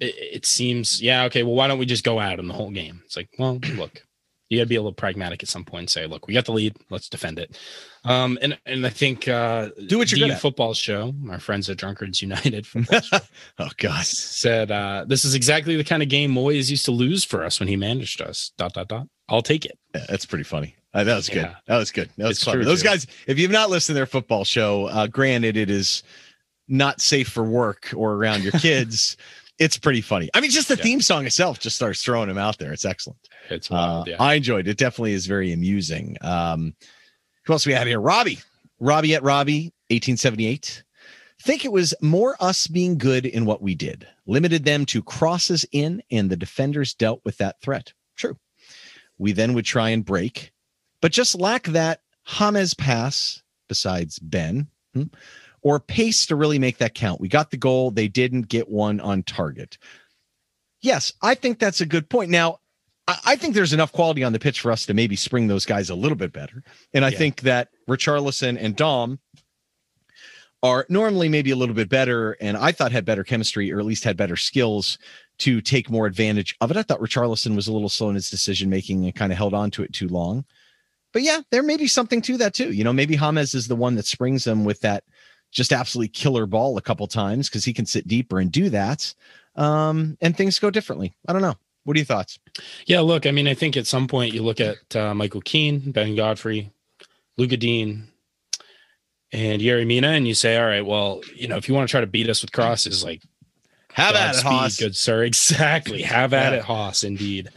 it, it seems yeah, okay, well why don't we just go out in the whole game? It's like, well, [clears throat] look, you got to be a little pragmatic at some point and say, look, we got the lead, let's defend it. Um and and I think uh Do what you're football show, our friends at Drunkards United [laughs] from oh God. said uh this is exactly the kind of game Moyes used to lose for us when he managed us. Dot dot dot. I'll take it. Yeah, that's pretty funny. Uh, that was good. Yeah. That was good. That was true, Those too. guys, if you've not listened to their football show, uh, granted, it is not safe for work or around your [laughs] kids. it's pretty funny. I mean, just the Yeah. theme song itself just starts throwing them out there. It's excellent. It's Uh, yeah. I enjoyed it. It definitely is very amusing. Um, who else we have here? Robbie. Robbie at Robbie, 1878. Think it was more us being good in what we did, limited them to crosses in, and the defenders dealt with that threat. True. We then would try and break, but just lack that James pass, besides Ben, hmm, or pace to really make that count. We got the goal, they didn't get one on target. Yes, I think that's a good point. Now, I, I think there's enough quality on the pitch for us to maybe spring those guys a little bit better. And I Yeah. think that Richarlison and Dom are normally maybe a little bit better, and I thought had better chemistry or at least had better skills to take more advantage of it. I thought Richarlison was a little slow in his decision making and kind of held on to it too long. But yeah, there may be something to that too. You know, maybe James is the one that springs them with that just absolutely killer ball a couple times because he can sit deeper and do that. Um, and things go differently. I don't know. What are your thoughts? Yeah, look, I mean, I think at some point you look at uh, Michael Keane, Ben Godfrey, Luca Digne, and Yerry Mina, and you say, all right, well, you know, if you want to try to beat us with crosses, like Have at it, Godspeed, Haas. good sir. [laughs] Exactly. Have at Yeah. it, Haas, indeed.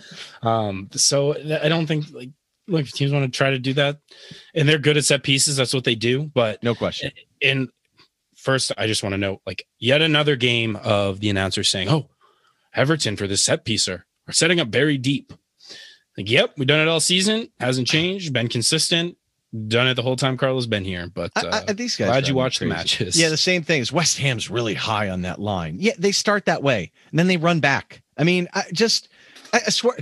Um, so I don't think like look, if teams want to try to do that, and they're good at set pieces, that's what they do. But No question. in first, I just want to note, like, yet another game of the announcer saying, "Oh, Everton for this set piecer are setting up very deep." Like, yep, we've done it all season. Hasn't changed. Been consistent. Done it the whole time Carlo's been here. But I- uh, I- these guys glad you watched the matches. Yeah, the same thing is West Ham's really high on that line. Yeah, they start that way and then they run back. I mean, I just, I, I swear,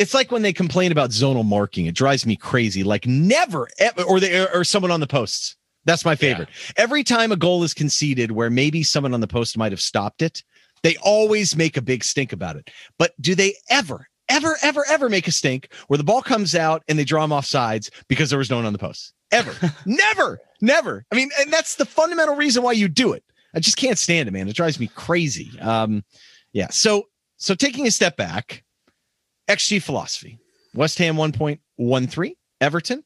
it's like when they complain about zonal marking. It drives me crazy. Like never, ever, or they or someone on the posts. That's my favorite. Every time a goal is conceded, where maybe someone on the post might have stopped it, they always make a big stink about it. But do they ever, ever, ever, ever make a stink where the ball comes out and they draw them off sides because there was no one on the post? Ever, [laughs] never, never. I mean, and that's the fundamental reason why you do it. I just can't stand it, man. It drives me crazy. Um, yeah. So, so taking a step back, XG philosophy: West Ham one point one three, Everton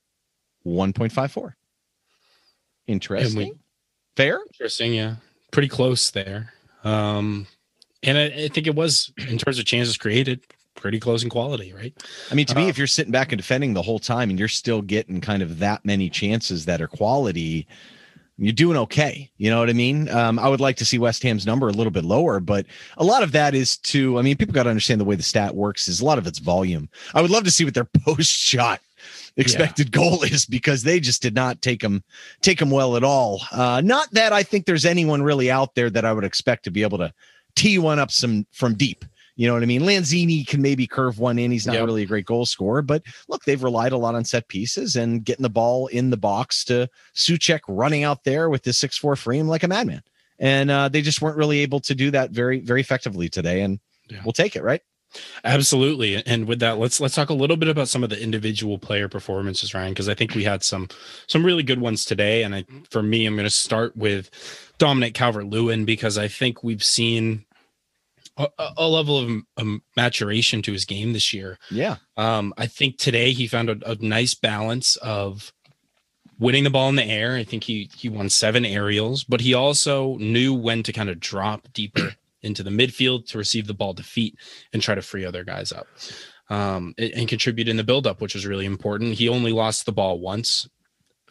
one point five four. Interesting. Fair. Interesting, yeah. Pretty close there. Um, and I, I think it was in terms of chances created, pretty close in quality, right? I mean, to me, Uh, if you're sitting back and defending the whole time and you're still getting kind of that many chances that are quality, you're doing okay. You know what I mean? Um, I would like to see West Ham's number a little bit lower, but a lot of that is to, I mean, people got to understand the way the stat works is a lot of it's volume. I would love to see what their [laughs] post shot expected goal is because they just did not take them take them well at all. Uh, not that I think there's anyone really out there that I would expect to be able to tee one up some from deep. You know what I mean? Lanzini can maybe curve one in. He's not Yep. really a great goal scorer, but look, they've relied a lot on set pieces and getting the ball in the box to Soucek running out there with his six four frame like a madman. And uh, they just weren't really able to do that very, very effectively today. And Yeah. we'll take it, right? Absolutely. And with that, let's let's talk a little bit about some of the individual player performances, Ryan, because I think we had some some really good ones today. And I, for me, I'm going to start with Dominic Calvert Lewin because I think we've seen a, a level of um, maturation to his game this year. Yeah. Um, I think today he found a, a nice balance of winning the ball in the air. I think he he won seven aerials, but he also knew when to kind of drop deeper [clears throat] into the midfield to receive the ball to feet and try to free other guys up. Um, and, and contribute in the buildup, which was really important. He only lost the ball once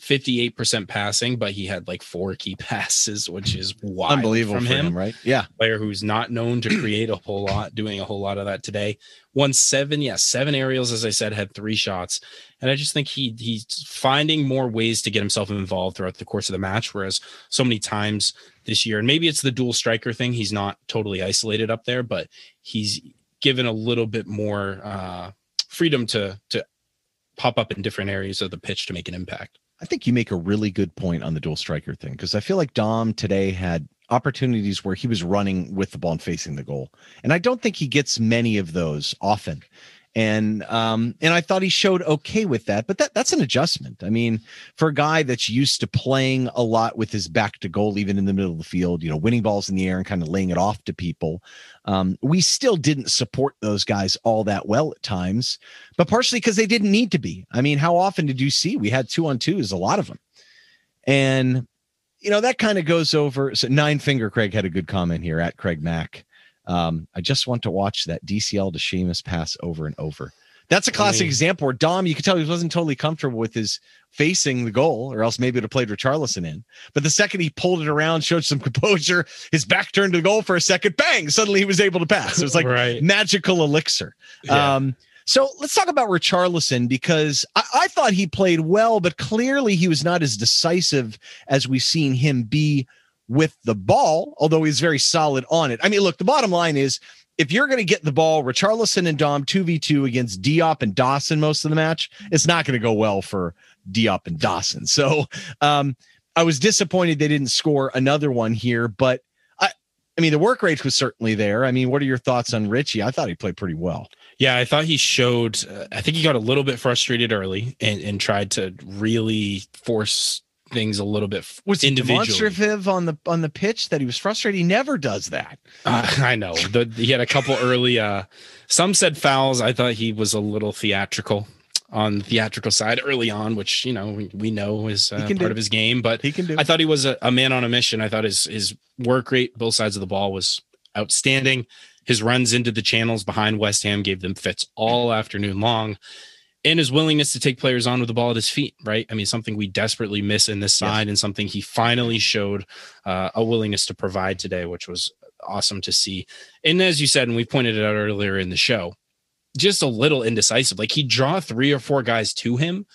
58% passing, but he had like four key [laughs] passes, which is wild unbelievable from him, him, right? Yeah. Player who's not known to create a whole lot, doing a whole lot of that today. Won seven, yeah, seven aerials, as I said, had three shots. And I just think he he's finding more ways to get himself involved throughout the course of the match. Whereas so many times this year, and maybe it's the dual striker thing, he's not totally isolated up there, but he's given a little bit more uh freedom to to pop up in different areas of the pitch to make an impact. I think you make a really good point on the dual striker thing because I feel like Dom today had opportunities where he was running with the ball and facing the goal. And I don't think he gets many of those often and um and I thought he showed okay with that but that that's an adjustment. I mean for a guy that's used to playing a lot with his back to goal even in the middle of the field you know winning balls in the air and kind of laying it off to people um we still didn't support those guys all that well at times but partially because they didn't need to be. I mean how often did you see we had two on twos a lot of them and you know that kind of goes over so nine finger Craig had a good comment here at Craig Mack um, I just want to watch that DCL to Seamus pass over and over. That's a classic I mean, example where Dom, you could tell he wasn't totally comfortable with his facing the goal, or else maybe it would have played Richarlison in. But the second he pulled it around, showed some [laughs] composure, his back turned to the goal for a second, bang, suddenly he was able to pass. It was like right. magical elixir. Yeah. Um, so let's talk about Richarlison because I, I, thought he played well, but clearly he was not as decisive as we've seen him be with the ball, although he's very solid on it. I mean, look, the bottom line is if you're going to get the ball, Richarlison and Dom 2v2 against Diop and Dawson most of the match, it's not going to go well for Diop and Dawson. So um, I was disappointed they didn't score another one here, but I, I mean, the work rate was certainly there. I mean, what are your thoughts on Richie? I thought he played pretty well. Yeah, I thought he showed. Uh, I think he got a little bit frustrated early and, and tried to really force things a little bit was demonstrative on the on the pitch that he was frustrated. He never does that. Uh, [laughs] I know. The, he had a couple early. uh Some said fouls. I thought he was a little theatrical on the theatrical side early on, which you know we, we know is uh, part of his game. But he can do. I thought he was a, a man on a mission. I thought his his work rate, both sides of the ball, was outstanding. His runs into the channels behind West Ham gave them fits all afternoon long and his willingness to take players on with the ball at his feet, right? I mean, something we desperately miss in this side, yes. and something he finally showed uh, a willingness to provide today, which was awesome to see. And as you said, and we pointed it out earlier in the show, just a little indecisive. Like he'd draw three or four guys to him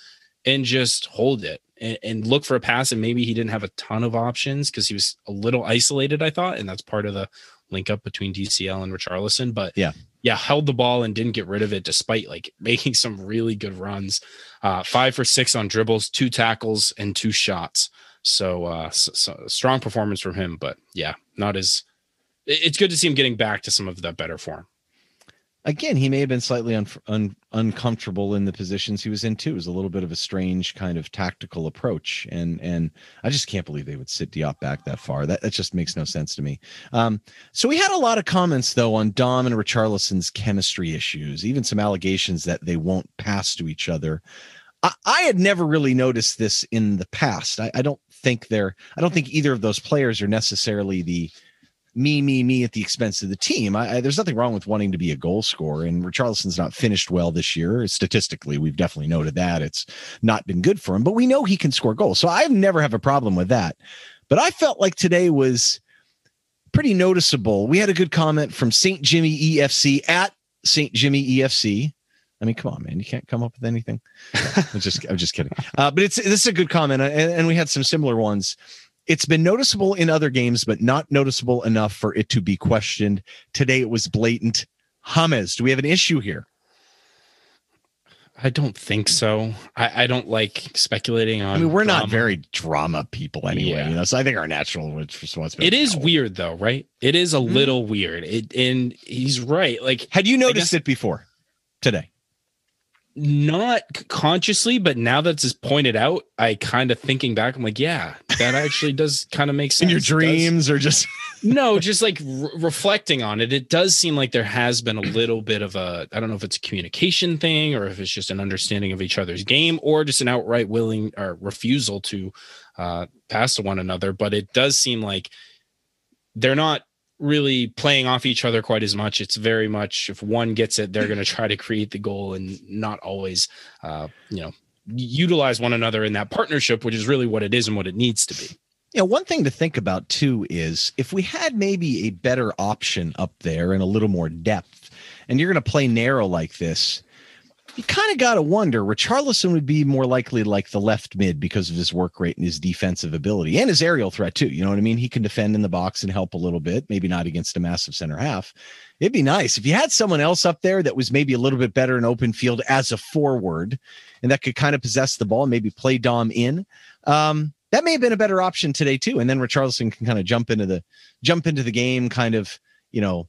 and just hold it and, and look for a pass. And maybe he didn't have a ton of options because he was a little isolated, I thought. And that's part of the link up between DCL and Richarlison. But yeah, yeah, held the ball and didn't get rid of it despite like [laughs] making some really good runs. Uh, five for six on dribbles, two tackles, and two shots. So, uh, so, so strong performance from him. But yeah, not as. It's good to see him getting back to some of that better form again, he may have been slightly un, un, uncomfortable in the positions he was in too. It was a little bit of a strange kind of tactical approach, and and I just can't believe they would sit Diop back that far. That that just makes no sense to me. Um, so we had a lot of comments though on Dom and Richarlison's chemistry issues, even some allegations that they won't pass to each other. I, had never really noticed this in the past. I, I don't think they're. I don't think either of those players are necessarily the me, me, me at the expense of the team. I, I, there's nothing wrong with wanting to be a goal scorer, and Richarlison's not finished well this year. Statistically, we've definitely noted that it's not been good for him, but we know he can score goals. So I never have a problem with that. But I felt like today was pretty noticeable. We had a good comment from St. Jimmy EFC at St. Jimmy EFC. I mean, come on, man! You can't come up with anything. [laughs] I'm just, I'm just kidding. Uh, but it's this is a good comment, and, and we had some similar ones. It's been noticeable in other games, but not noticeable enough for it to be questioned. Today it was blatant. James, do we have an issue here? I don't think so. I, I don't like speculating on. I mean, we're not very drama people anyway, Yeah. you know. So I think our natural response. It is weird though, right? It is a Mhm. little weird. It and he's right. Like Had you noticed guess- it before today? Not consciously, but now that's just pointed out, I kind of thinking back, I'm like, yeah, that actually does kind of make sense. In your dreams or just [laughs] no, just like re- reflecting on it, it does seem like there has been a little bit of a, I don't know if it's a communication thing or if it's just an understanding of each other's game or just an outright willing or refusal to uh, pass to one another. But it does seem like they're not really playing off each other quite as much. It's very much if one gets it, they're going to try to create the goal and not always, uh, you know, utilize one another in that partnership, which is really what it is and what it needs to be. Yeah, one thing to think about too is if we had maybe a better option up there and a little more depth, and you're going to play narrow like this, you kind of got to wonder. Richarlison would be more likely like the left mid because of his work rate and his defensive ability and his aerial threat too. You know what I mean? He can defend in the box and help a little bit, maybe not against a massive center half. It'd be nice if you had someone else up there that was maybe a little bit better in open field as a forward and that could kind of possess the ball and maybe play Dom in. Um, that may have been a better option today too. And then Richarlison can kind of jump into the jump into the game, kind of, you know,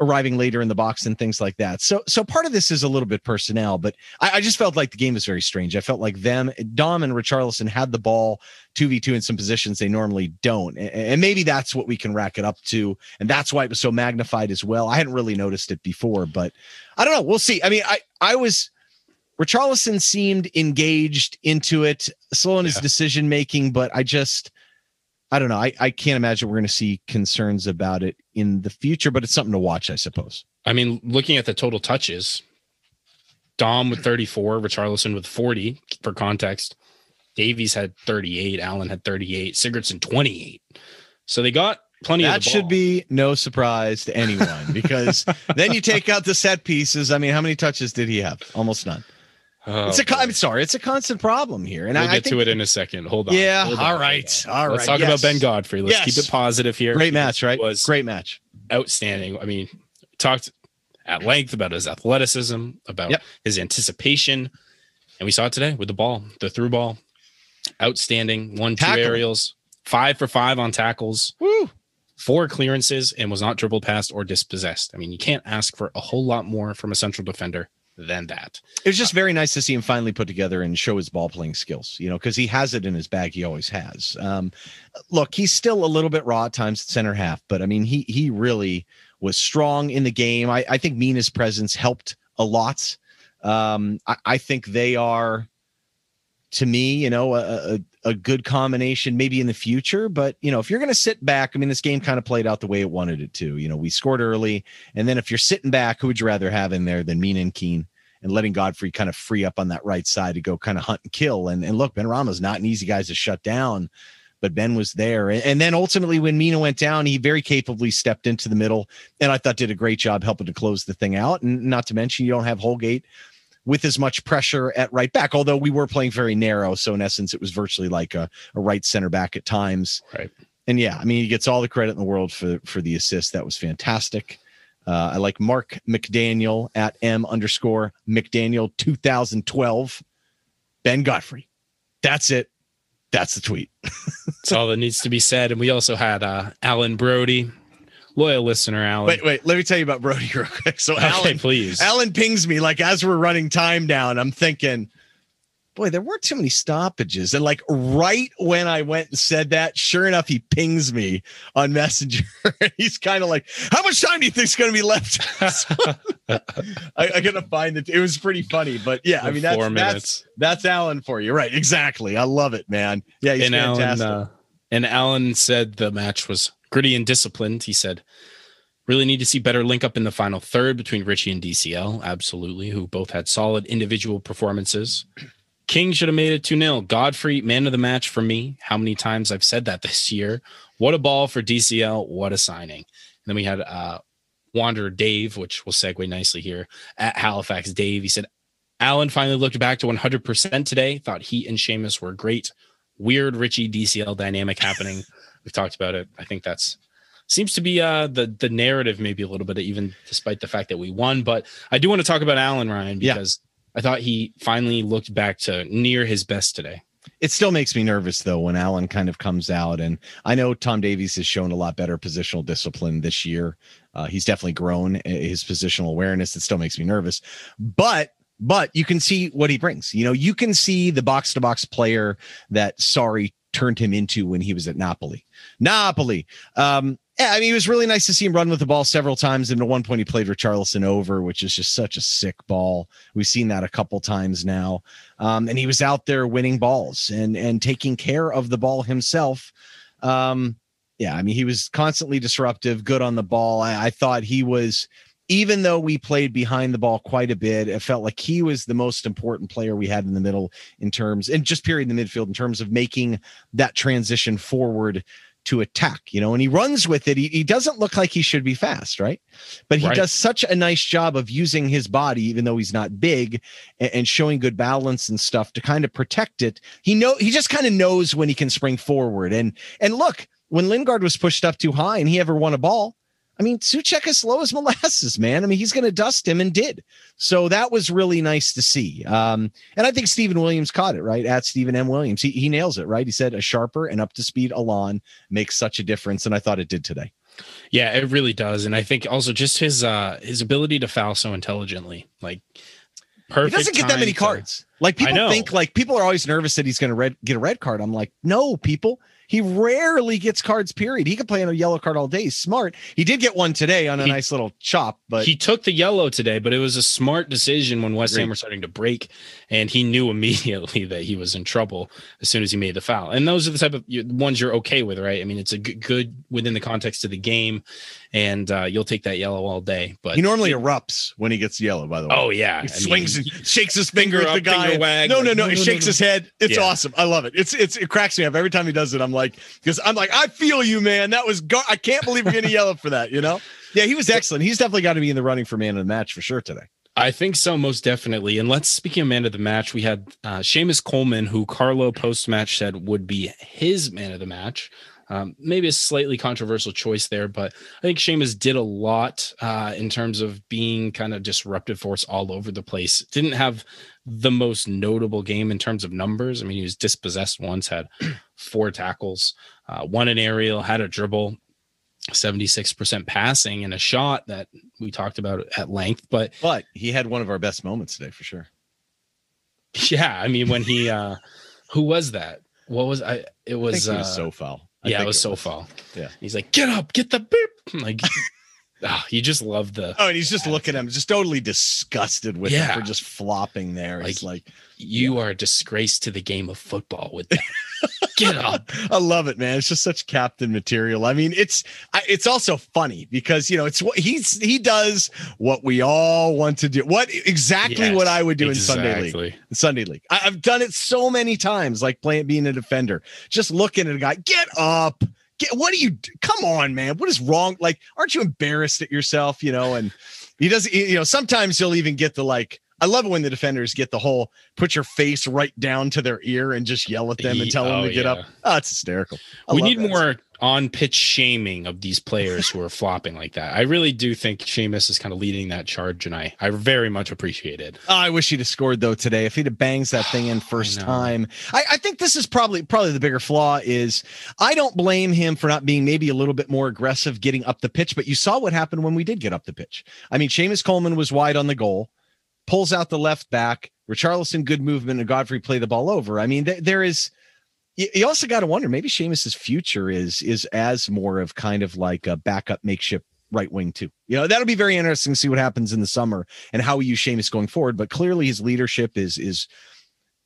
arriving later in the box and things like that. So so part of this is a little bit personnel, but I, I just felt like the game was very strange. I felt like them, Dom and Richarlison had the ball 2v2 in some positions they normally don't. A- And maybe that's what we can rack it up to. And that's why it was so magnified as well. I hadn't really noticed it before, but I don't know. We'll see. I mean, I I was Richarlison seemed engaged into it, slow in his Yeah. decision making, but I just I don't know. I, I can't imagine we're going to see concerns about it in the future, but it's something to watch, I suppose. I mean, looking at the total touches, Dom with 34, Richarlison with 40 for context. Davies had 38, Allan had 38, Sigurdsson 28. So they got plenty of That should be no surprise to anyone because [laughs] then you take out the set pieces. I mean, how many touches did he have? Almost none. Oh, it's a. Oh, boy. I'm sorry, it's a constant problem here, and we'll I, I get think to it in a second. Hold on. Yeah, Hold on, all right, on. all Let's right, talk about. Ben Godfrey. Let's keep it positive here. great match, right? Was great match. outstanding. I mean, talked at length about his athleticism, about Yep. his anticipation, and we saw it today with the ball, the through ball. Outstanding. One, two Tackling. aerials, five for five on tackles, Woo! four clearances, and was not dribbled past or dispossessed. I mean, you can't ask for a whole lot more from a central defender than that. It was just very nice to see him finally put together and show his ball playing skills, you know, because he has it in his bag. He always has. Um, look, he's still a little bit raw at times at center half, but I mean, he he really was strong in the game. I, I think Mina's presence helped a lot. Um, I, I think they are, to me, you know, a, a, a good combination maybe in the future. But, you know, if you're going to sit back, I mean, this game kind of played out the way it wanted it to. You know, we scored early. And then if you're sitting back, who would you rather have in there than Mina and Keane? and letting Godfrey kind of free up on that right side to go kind of hunt and kill. And, and look, Benrahma's not an easy guy to shut down, but Ben was there. And then ultimately, when Mina went down, he very capably stepped into the middle and I thought did a great job helping to close the thing out. And not to mention, you don't have Holgate with as much pressure at right back, although we were playing very narrow. So in essence, it was virtually like a, a right center back at times. Right. And yeah, I mean, he gets all the credit in the world for for the assist. That was fantastic. Uh, I like Mark McDaniel at M underscore McDaniel 2012. Ben Godfrey. That's it. That's the tweet. [laughs] That's all that needs to be said. And we also had uh, Alan Brody, loyal listener, Alan. Wait, wait. Let me tell you about Brody [laughs] real quick. So okay, Alan, please. Alan pings me like as we're running time down. I'm thinking, boy, there weren't too many stoppages. And like right when I went and said that, sure enough, he pings me on Messenger. [laughs] He's kind of like, how much time do you think's going to be left? [laughs] I, I gotta find it. It was pretty funny, but yeah, I mean that's four that's minutes. that's Alan for you, right? Exactly. I love it, man. Yeah, he's and Alan, fantastic. uh, and Allen said the match was gritty and disciplined. He said, really need to see better link up in the final third between Richie and DCL. Absolutely, who both had solid individual performances. [clears throat] King should have made it 2 0. Godfrey, man of the match for me. How many times I've said that [laughs] this year. What a ball for DCL. What a signing. And then we had uh, Wanderer Dave, which will segue nicely here at Halifax Dave. He said, Allan finally looked back to 100% today. Thought he and Seamus were great. Weird Richie DCL dynamic happening. [laughs] We've talked about it. I think that's seems to be uh the the narrative maybe a little bit even despite the fact that we won but i do want to talk about Allan ryan Yeah. because I thought he finally looked back to near his best today. It still makes me nervous though when Allan kind of comes out, and I know Tom Davies has shown a lot better positional discipline this year. Uh, he's definitely grown his positional awareness. It still makes me nervous, but but you can see what he brings. You know, you can see the box to box player that Sarri turned him into when he was at Napoli. Napoli. Um, yeah, I mean, it was really nice to see him run with the ball several times. And at one point, he played Richarlison over, which is just such a sick ball. We've seen that a couple times now. Um, and he was out there winning balls and and taking care of the ball himself. Um, yeah, I mean, he was constantly disruptive, good on the ball. I, I thought he was even though we played behind the ball quite a bit, it felt like he was the most important player we had in the middle in terms, and just period in the midfield in terms of making that transition forward to attack, you know, and he runs with it. He, he doesn't look like he should be fast, right? But he right. does such a nice job of using his body, even though he's not big, and, and showing good balance and stuff to kind of protect it. He know he just kind of knows when he can spring forward. And and look, when Lingard was pushed up too high and he ever won a ball, I mean, Soucek is slow as [laughs] molasses, man. I mean, he's going to dust him and did. So that was really nice to see. Um, and I think Stephen Williams caught it, right? At Stephen M. Williams. He, he nails it, right? He said a sharper and up to speed Allan makes such a difference. And I thought it did today. Yeah, it really does. And I think also just his uh his ability to foul so intelligently. Like perfect. He doesn't get that many cards. To, like people think like people are always nervous that he's going to get a red card. I'm like, no, people he rarely gets cards, period. He could play on a yellow card all day. He's smart. He did get one today on a he, nice little chop, but he took the yellow today, but it was a smart decision when West Ham were starting to break, and he knew [laughs] immediately that he was in trouble as soon as he made the foul. And those are the type of ones you're okay with, right? I mean, it's a good, good within the context of the game, and uh, you'll take that yellow all day. But he normally erupts when he gets yellow, by the way. Oh, yeah. He I swings mean, and shakes his finger, finger at the guy. Wag, no, no, no, no, He shakes no, no. his head. It's yeah. awesome. I love it. It's, it's, it cracks me up every time he does it. I'm like, because I'm like, I feel you, man. That was, gar- I can't believe you're getting yellow for that, you know? [laughs] Yeah, he was excellent. He's definitely got to be in the running for man of the match for sure today. I think so, most definitely. And let's speaking of man of the match, we had uh, Seamus Coleman, who Carlo post match said would be his man of the match. Um, maybe a slightly controversial choice there, but I think Seamus did a lot uh, in terms of being kind of disruptive force all over the place. Didn't have the most notable game in terms of numbers. I mean, he was dispossessed once, had [clears throat] four tackles, uh, one an aerial, had a dribble, 76% passing, and a shot that we talked about at length. But but he had one of our best moments today for sure. [laughs] Yeah, I mean, when he uh who was that? What was I? It was, I uh, was so foul. I yeah, it was, it so foul. Yeah. He's like, get up, get the beep. Like, oh, [laughs] you just love the. Oh, and he's just looking at him, just totally disgusted with yeah. him for just flopping there. Like, he's like, you yeah. are a disgrace to the game of football with that. Get [laughs] up. I love it, man. It's just such captain material. I mean, it's it's also funny because you know it's what he's he does what we all want to do. What exactly yes, what I would do exactly. in Sunday League. In Sunday League. I, have done it so many times, like playing being a defender. Just looking at a guy, get up. Get what do you come on, man? What is wrong? Like, aren't you embarrassed at yourself? You know, and he doesn't, you know, sometimes he'll even get the like I love it when the defenders get the whole put your face right down to their ear and just yell at them and tell them oh, to get yeah. up. Oh, it's hysterical. I we need more on pitch shaming of these players who are flopping like that. I really do think Seamus is kind of leading that charge, and I, I very much appreciate it. Oh, I wish he'd have scored though today. If he'd have bangs that thing in [sighs] first I time, I, I think this is probably probably the bigger flaw is I don't blame him for not being maybe a little bit more aggressive getting up the pitch. But you saw what happened when we did get up the pitch. I mean, Seamus Coleman was wide on the goal pulls out the left back. Richarlison, good movement, and Godfrey play the ball over. I mean, th- there is. You, also got to wonder maybe Seamus's future is is as more of kind of like a backup makeshift right wing too. You know, that'll be very interesting to see what happens in the summer and how we use Seamus going forward. But clearly, his leadership is is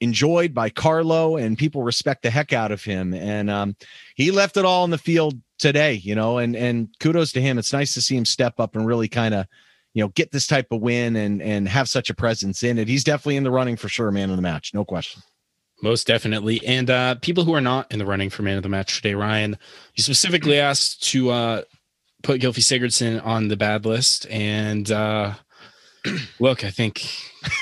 enjoyed by Carlo, and people respect the heck out of him. And um, he left it all on the field today. You know, and and kudos to him. It's nice to see him step up and really kind of you know, get this type of win and and have such a presence in it. He's definitely in the running for sure, man of the match, no question. Most definitely. And uh people who are not in the running for man of the match today, Ryan, you specifically asked to uh put Gylfi Sigurdsson on the bad list. And uh [clears throat] look, I think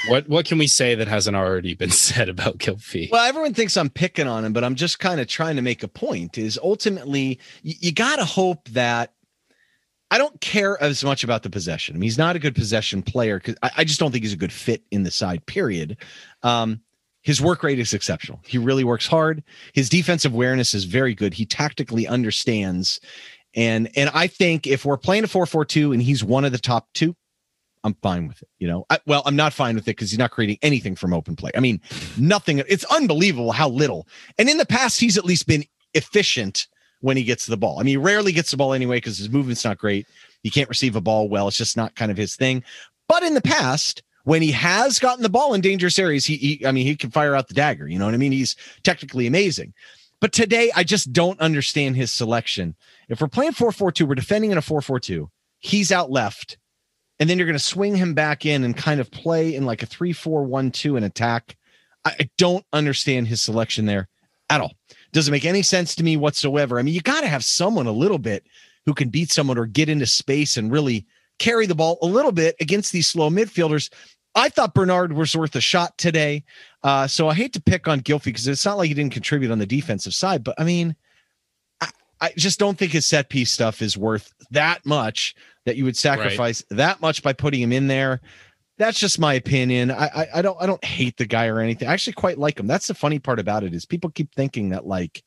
what what can we say that hasn't already been [laughs] said about Gylfi? Well, everyone thinks I'm picking on him, but I'm just kind of trying to make a point. Is ultimately you, you got to hope that I don't care as much about the possession. I mean, he's not a good possession player because I, I, just don't think he's a good fit in the side, period. Um, his work rate is exceptional. He really works hard. His defensive awareness is very good. He tactically understands. And and I think if we're playing a 4-4-2 and he's one of the top two, I'm fine with it. You know, I, well, I'm not fine with it because he's not creating anything from open play. I mean, nothing. It's unbelievable how little. And in the past, he's at least been efficient when he gets the ball. I mean, he rarely gets the ball anyway because his movement's not great. He can't receive a ball well. It's just not kind of his thing. But in the past, when he has gotten the ball in dangerous areas, he, he I mean, he can fire out the dagger. You know what I mean? He's technically amazing. But today, I just don't understand his selection. If we're playing 4 4 2, we're defending in a 4 4 2. He's out left. And then you're going to swing him back in and kind of play in like a 3 4 1 2 and attack. I don't understand his selection there at all. Doesn't make any sense to me whatsoever. I mean, you got to have someone a little bit who can beat someone or get into space and really carry the ball a little bit against these slow midfielders. I thought Bernard was worth a shot today. Uh, so I hate to pick on Gylfi because it's not like he didn't contribute on the defensive side, but I mean, I, I just don't think his set piece stuff is worth that much that you would sacrifice right. that much by putting him in there that's just my opinion. I, I, I don't I don't hate the guy or anything. I actually quite like him. That's the funny part about it is people keep thinking that like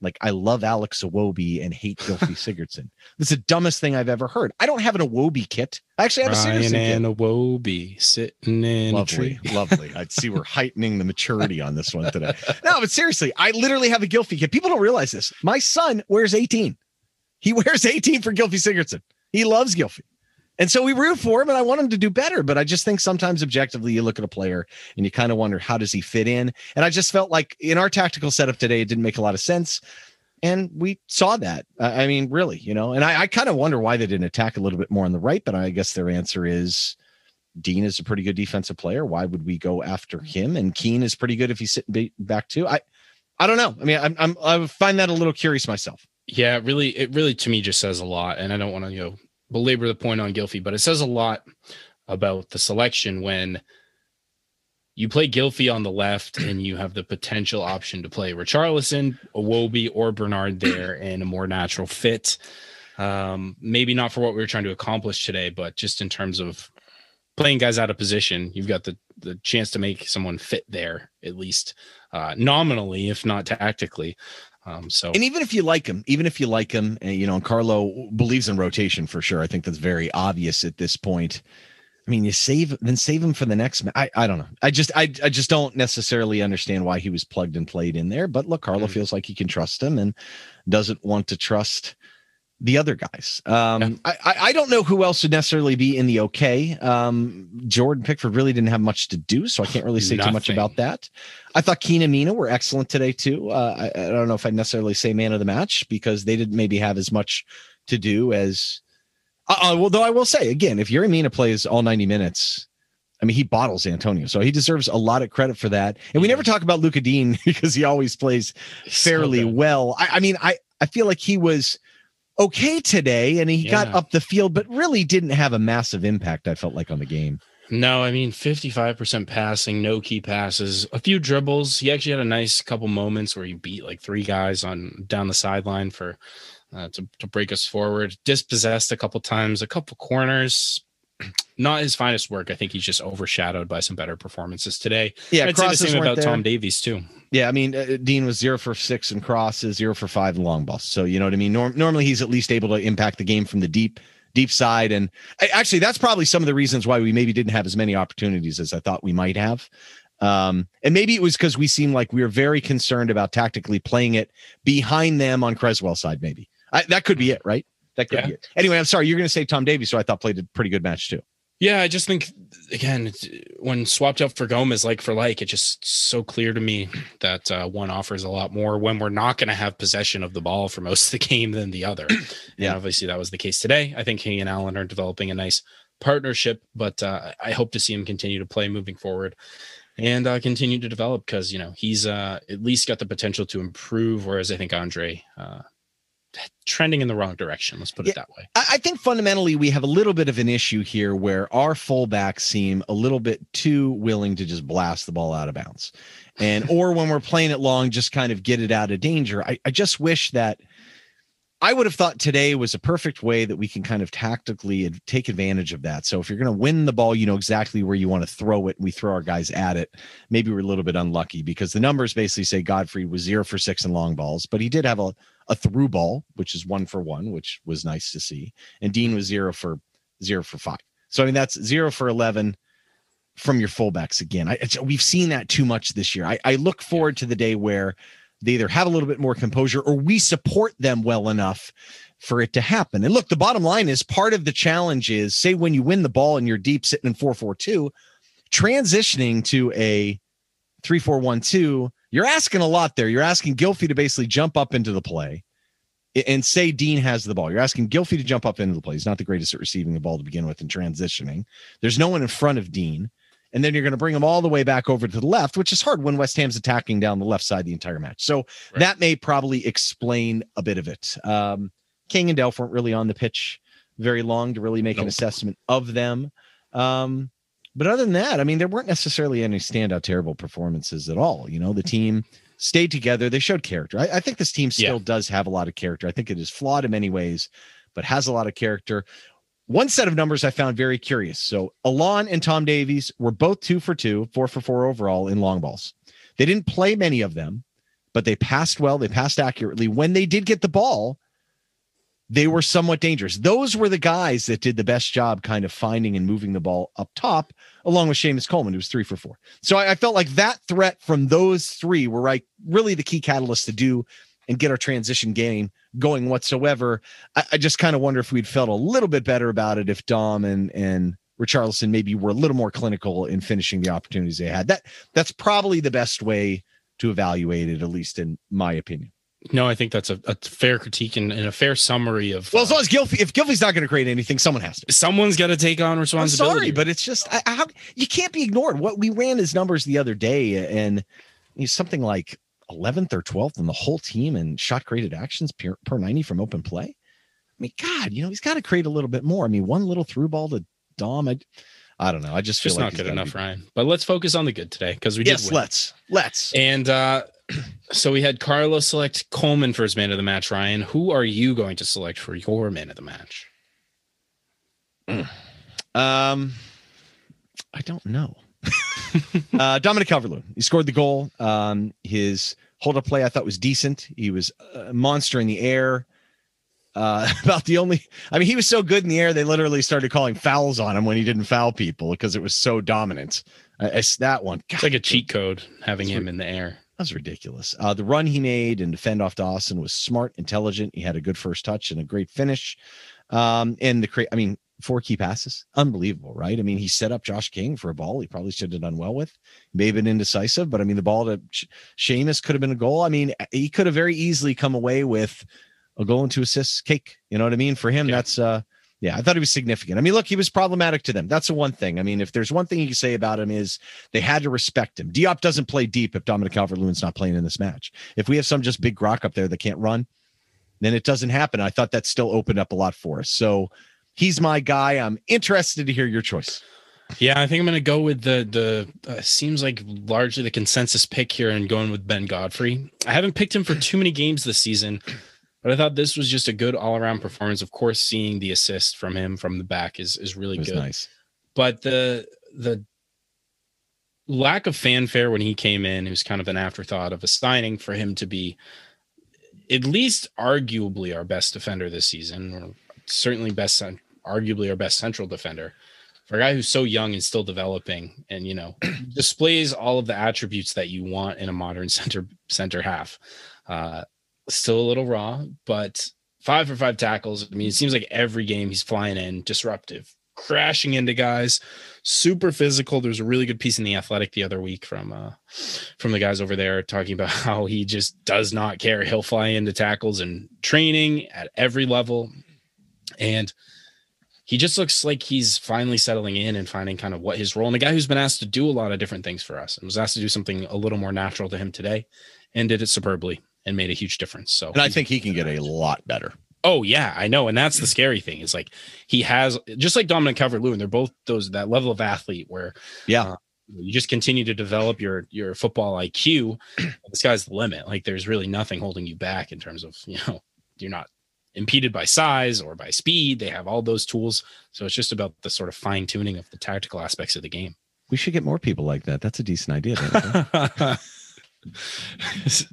like I love Alex Iwobi and hate Gylfi [laughs] Sigurdsson. That's the dumbest thing I've ever heard. I don't have an Iwobi kit. I actually have Ryan a Sigurdsson and kit. Iwobi sitting in lovely, lovely. I'd see we're [laughs] heightening the maturity on this one today. No, but seriously, I literally have a Gylfi kit. People don't realize this. My son wears 18. He [laughs] wears 18 for Gylfi Sigurdsson. He loves Gylfi. And so we root for him and I want him to do better. But I just think sometimes objectively you look at a player and you kind of wonder how does he fit in? And I just felt like in our tactical setup today, it didn't make a lot of sense. And we saw that. I mean, really, you know, and I, I kind of wonder why they didn't attack a little bit more on the right, but I guess their answer is Digne is a pretty good defensive player. Why would we go after mm-hmm. him? And Keane is pretty good if he's sitting back too. I, I don't know. I mean, I'm, I'm I find that a little curious myself. Yeah, really, it really to me just says a lot. And I don't want to, you know, belabor the point on Gylfi, but it says a lot about the selection when you play Gylfi on the left and you have the potential option to play Richarlison, Iwobi, or Bernard there in a more natural fit. Um, maybe not for what we were trying to accomplish today, but just in terms of playing guys out of position, you've got the the chance to make someone fit there at least uh, nominally, if not tactically. Um, so, and even if you like him, even if you like him, and you know, Carlo believes in rotation for sure. I think that's very obvious at this point. I mean, you save then save him for the next. I I don't know. I just I I just don't necessarily understand why he was plugged and played in there. But look, Carlo mm-hmm. feels like he can trust him and doesn't want to trust the other guys. Um, yeah. I, I don't know who else would necessarily be in the okay. Um, Jordan Pickford really didn't have much to do, so I can't really say too much about that. I thought Keane and Mina were excellent today too. Uh, I, I, don't know if I'd necessarily say man of the match because they didn't maybe have as much to do as. Uh, uh well, though I will say again, if Yerry Mina plays all 90 minutes, I mean, he bottles Antonio, so he deserves a lot of credit for that. And we never talk about Lucas [laughs] Digne because he always plays fairly so well. I, I mean, I I feel like he was okay today and he yeah. got up the field, but really didn't have a massive impact, I felt like, on the game. No, I mean 55% passing, no key passes, a few dribbles. He actually had a nice couple moments where he beat like three guys on down the sideline for uh, to, to break us forward. Dispossessed a couple times, a couple corners. [clears throat] Not his finest work. I think he's just overshadowed by some better performances today. Yeah, I'd say the same about there. Tom Davies too. Yeah, I mean, uh, Digne was zero for six in crosses, zero for five in long balls. So you know what I mean. Norm- normally, he's at least able to impact the game from the deep, deep side. And I, actually, that's probably some of the reasons why we maybe didn't have as many opportunities as I thought we might have. Um, and maybe it was because we seemed like we were very concerned about tactically playing it behind them on Cresswell's side. Maybe I, that could be it, right? That could yeah. be it. Anyway, I'm sorry. You're going to say Tom Davies, so I thought played a pretty good match too. Yeah, I just think again when swapped out for Gomes like for like, it's just so clear to me that uh, one offers a lot more when we're not going to have possession of the ball for most of the game than the other. [clears throat] yeah, and obviously that was the case today. I think he and Allan are developing a nice partnership, but uh, I hope to see him continue to play moving forward and uh, continue to develop because you know he's uh, at least got the potential to improve. Whereas I think Andre uh, trending in the wrong direction. Let's put it that way. I think fundamentally we have a little bit of an issue here where our fullbacks seem a little bit too willing to just blast the ball out of bounds. And [laughs] or when we're playing it long, just kind of get it out of danger. I, I just wish that I would have thought today was a perfect way that we can kind of tactically take advantage of that. So if you're going to win the ball, you know exactly where you want to throw it. We throw our guys at it. Maybe we're a little bit unlucky because the numbers basically say Godfrey was zero for six in long balls, but he did have a, a through ball, which is one for one, which was nice to see. And Digne was zero for zero for five. So I mean that's zero for eleven from your fullbacks again. I, we've seen that too much this year. I, I look forward to the day where they either have a little bit more composure or we support them well enough for it to happen. And look, the bottom line is part of the challenge is say when you win the ball and you're deep sitting in 442, transitioning to a 3412, you're asking a lot there. You're asking Gylfi to basically jump up into the play and say Digne has the ball. You're asking Gylfi to jump up into the play. He's not the greatest at receiving the ball to begin with and transitioning. There's no one in front of Digne and then you're going to bring him all the way back over to the left, which is hard when West Ham's attacking down the left side the entire match. So right. that may probably explain a bit of it. Um, King and Delph weren't really on the pitch very long to really make nope. an assessment of them. Um, but other than that, I mean, there weren't necessarily any standout terrible performances at all. You know, the mm-hmm. team stayed together. They showed character. I, I think this team still yeah. does have a lot of character. I think it is flawed in many ways, but has a lot of character. One set of numbers I found very curious. So Allan and Tom Davies were both two for two, four for four overall in long balls. They didn't play many of them, but they passed well. They passed accurately. When they did get the ball, they were somewhat dangerous. Those were the guys that did the best job kind of finding and moving the ball up top, along with Seamus Coleman, who was three for four. So I, I felt like that threat from those three were like really the key catalyst to do and get our transition game going whatsoever. I, I just kind of wonder if we'd felt a little bit better about it if Dom and and Richarlison maybe were a little more clinical in finishing the opportunities they had. That that's probably the best way to evaluate it, at least in my opinion. No, I think that's a, a fair critique and, and, a fair summary of. Well, as long uh, as Gylfi, if Gylfi's not going to create anything, someone has to. Someone's got to take on responsibility. I'm sorry, but it's just I, I, you can't be ignored. What we ran his numbers the other day, and he's something like 11th or 12th in the whole team and shot created actions per, per 90 from open play. I mean, God, you know, he's got to create a little bit more. I mean, one little through ball to Dom. I, I don't know. I just feel just like not good enough, be... Ryan. But let's focus on the good today because we yes, did. Yes, let's let's. And uh, [clears throat] so we had Carlos select Coleman for his man of the match. Ryan, who are you going to select for your man of the match? Um, I don't know. [laughs] uh, Dominic Calvert-Lewin. He scored the goal. Um, his hold up play I thought was decent. He was a monster in the air. Uh, [laughs] about the only, I mean, he was so good in the air, they literally started calling fouls on him when he didn't foul people because it was so dominant. Uh, it's that one. God, it's like a cheat code having him in the air. That's ridiculous. Uh, the run he made and defend off Dawson was smart, intelligent. He had a good first touch and a great finish. Um, and the, I mean, four key passes. Unbelievable, right? I mean, he set up Josh King for a ball he probably should have done well with. May have been indecisive, but I mean, the ball to Seamus could have been a goal. I mean, he could have very easily come away with a goal and two assists cake. You know what I mean? For him, yeah. that's uh yeah, I thought he was significant. I mean, look, he was problematic to them. That's the one thing. I mean, if there's one thing you can say about him is they had to respect him. Diop doesn't play deep if Dominic Calvert-Lewin's not playing in this match. If we have some just big rock up there that can't run, then it doesn't happen. I thought that still opened up a lot for us. So He's my guy. I'm interested to hear your choice. Yeah, I think I'm going to go with the the uh, seems like largely the consensus pick here and going with Ben Godfrey. I haven't picked him for too many games this season, but I thought this was just a good all around performance. Of course, seeing the assist from him from the back is is really good. Nice, but the the lack of fanfare when he came in, it was kind of an afterthought of a signing for him to be at least arguably our best defender this season, or certainly best arguably our best central defender for a guy who's so young and still developing and you know [clears throat] displays all of the attributes that you want in a modern [laughs] center center half uh still a little raw but five for five tackles i mean it seems like every game he's flying in disruptive. Crashing into guys super physical. There's a really good piece in the athletic the other week from uh from the guys over there talking about [laughs] how he just does not care. He'll fly into tackles and training at every level. And he just looks like he's finally settling in and finding kind of what his role and a guy who's been asked to do a lot of different things for us and was asked to do something a little more natural to him today and did it superbly and made a huge difference. So and I think he can get a lot better. Oh yeah, I know. And that's the scary thing. Is like he has just like Dominic Calvert Lewin, they're both those that level of athlete where yeah. Uh, you just continue to develop your your football IQ. the sky's the limit. Like there's really nothing holding you back in terms of, [laughs] you know, you're not impeded by size or by speed. They have all those tools. So it's just about the sort of fine tuning of the tactical aspects of the game. We should get more people like that. That's a decent idea. [laughs]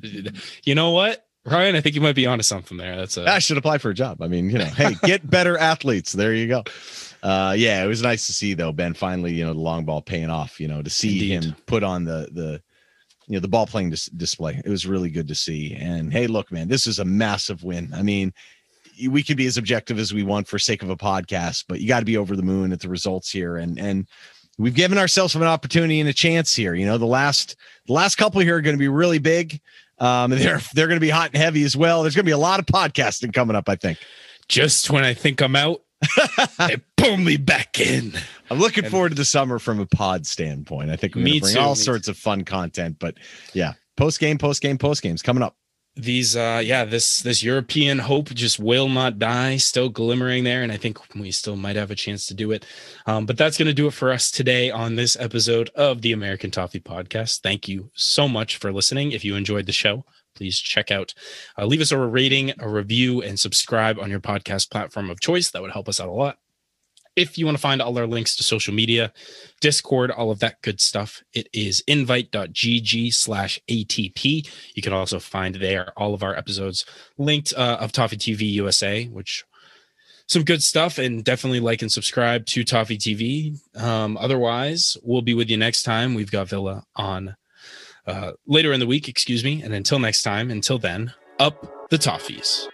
[laughs] you know what? Ryan, I think you might be onto something there. That's a- I should apply for a job. I mean, you know, hey, get [laughs] better athletes. There you go. Uh, yeah, it was nice to see though, Ben. Finally, you know, the long ball paying off. You know, to see Indeed. him put on the the you know the ball playing dis- display. It was really good to see. And hey, look, man, this is a massive win. I mean, we could be as objective as we want for sake of a podcast, but you got to be over the moon at the results here. And and we've given ourselves an opportunity and a chance here. You know, the last the last couple here are going to be really big. Um, [laughs] they're they're going to be hot and heavy as well. There's going to be a lot of podcasting coming up. I think. just when I think I'm out, [laughs] they pull me back in. I'm looking And- forward to the summer from a pod standpoint. I think we're going to bring too, all sorts of fun content. But yeah, post game, post game, post games coming up. These uh yeah this this european hope just will not die still glimmering there and i think we still might have a chance to do it. Um, but that's going to do it for us today on this episode of the american toffee podcast. Thank you so much for listening. If you enjoyed the show please check out uh, leave us a rating a review and subscribe on your podcast platform of choice. That would help us out a lot if you want to find all our links to social media discord all of that good stuff it is invite.gg slash atp you can also find there all of our episodes linked uh, of toffee tv usa which some good stuff and definitely like and subscribe to toffee tv um, otherwise we'll be with you next time. We've got villa on uh, later in the week excuse me. And until next time until then up the toffees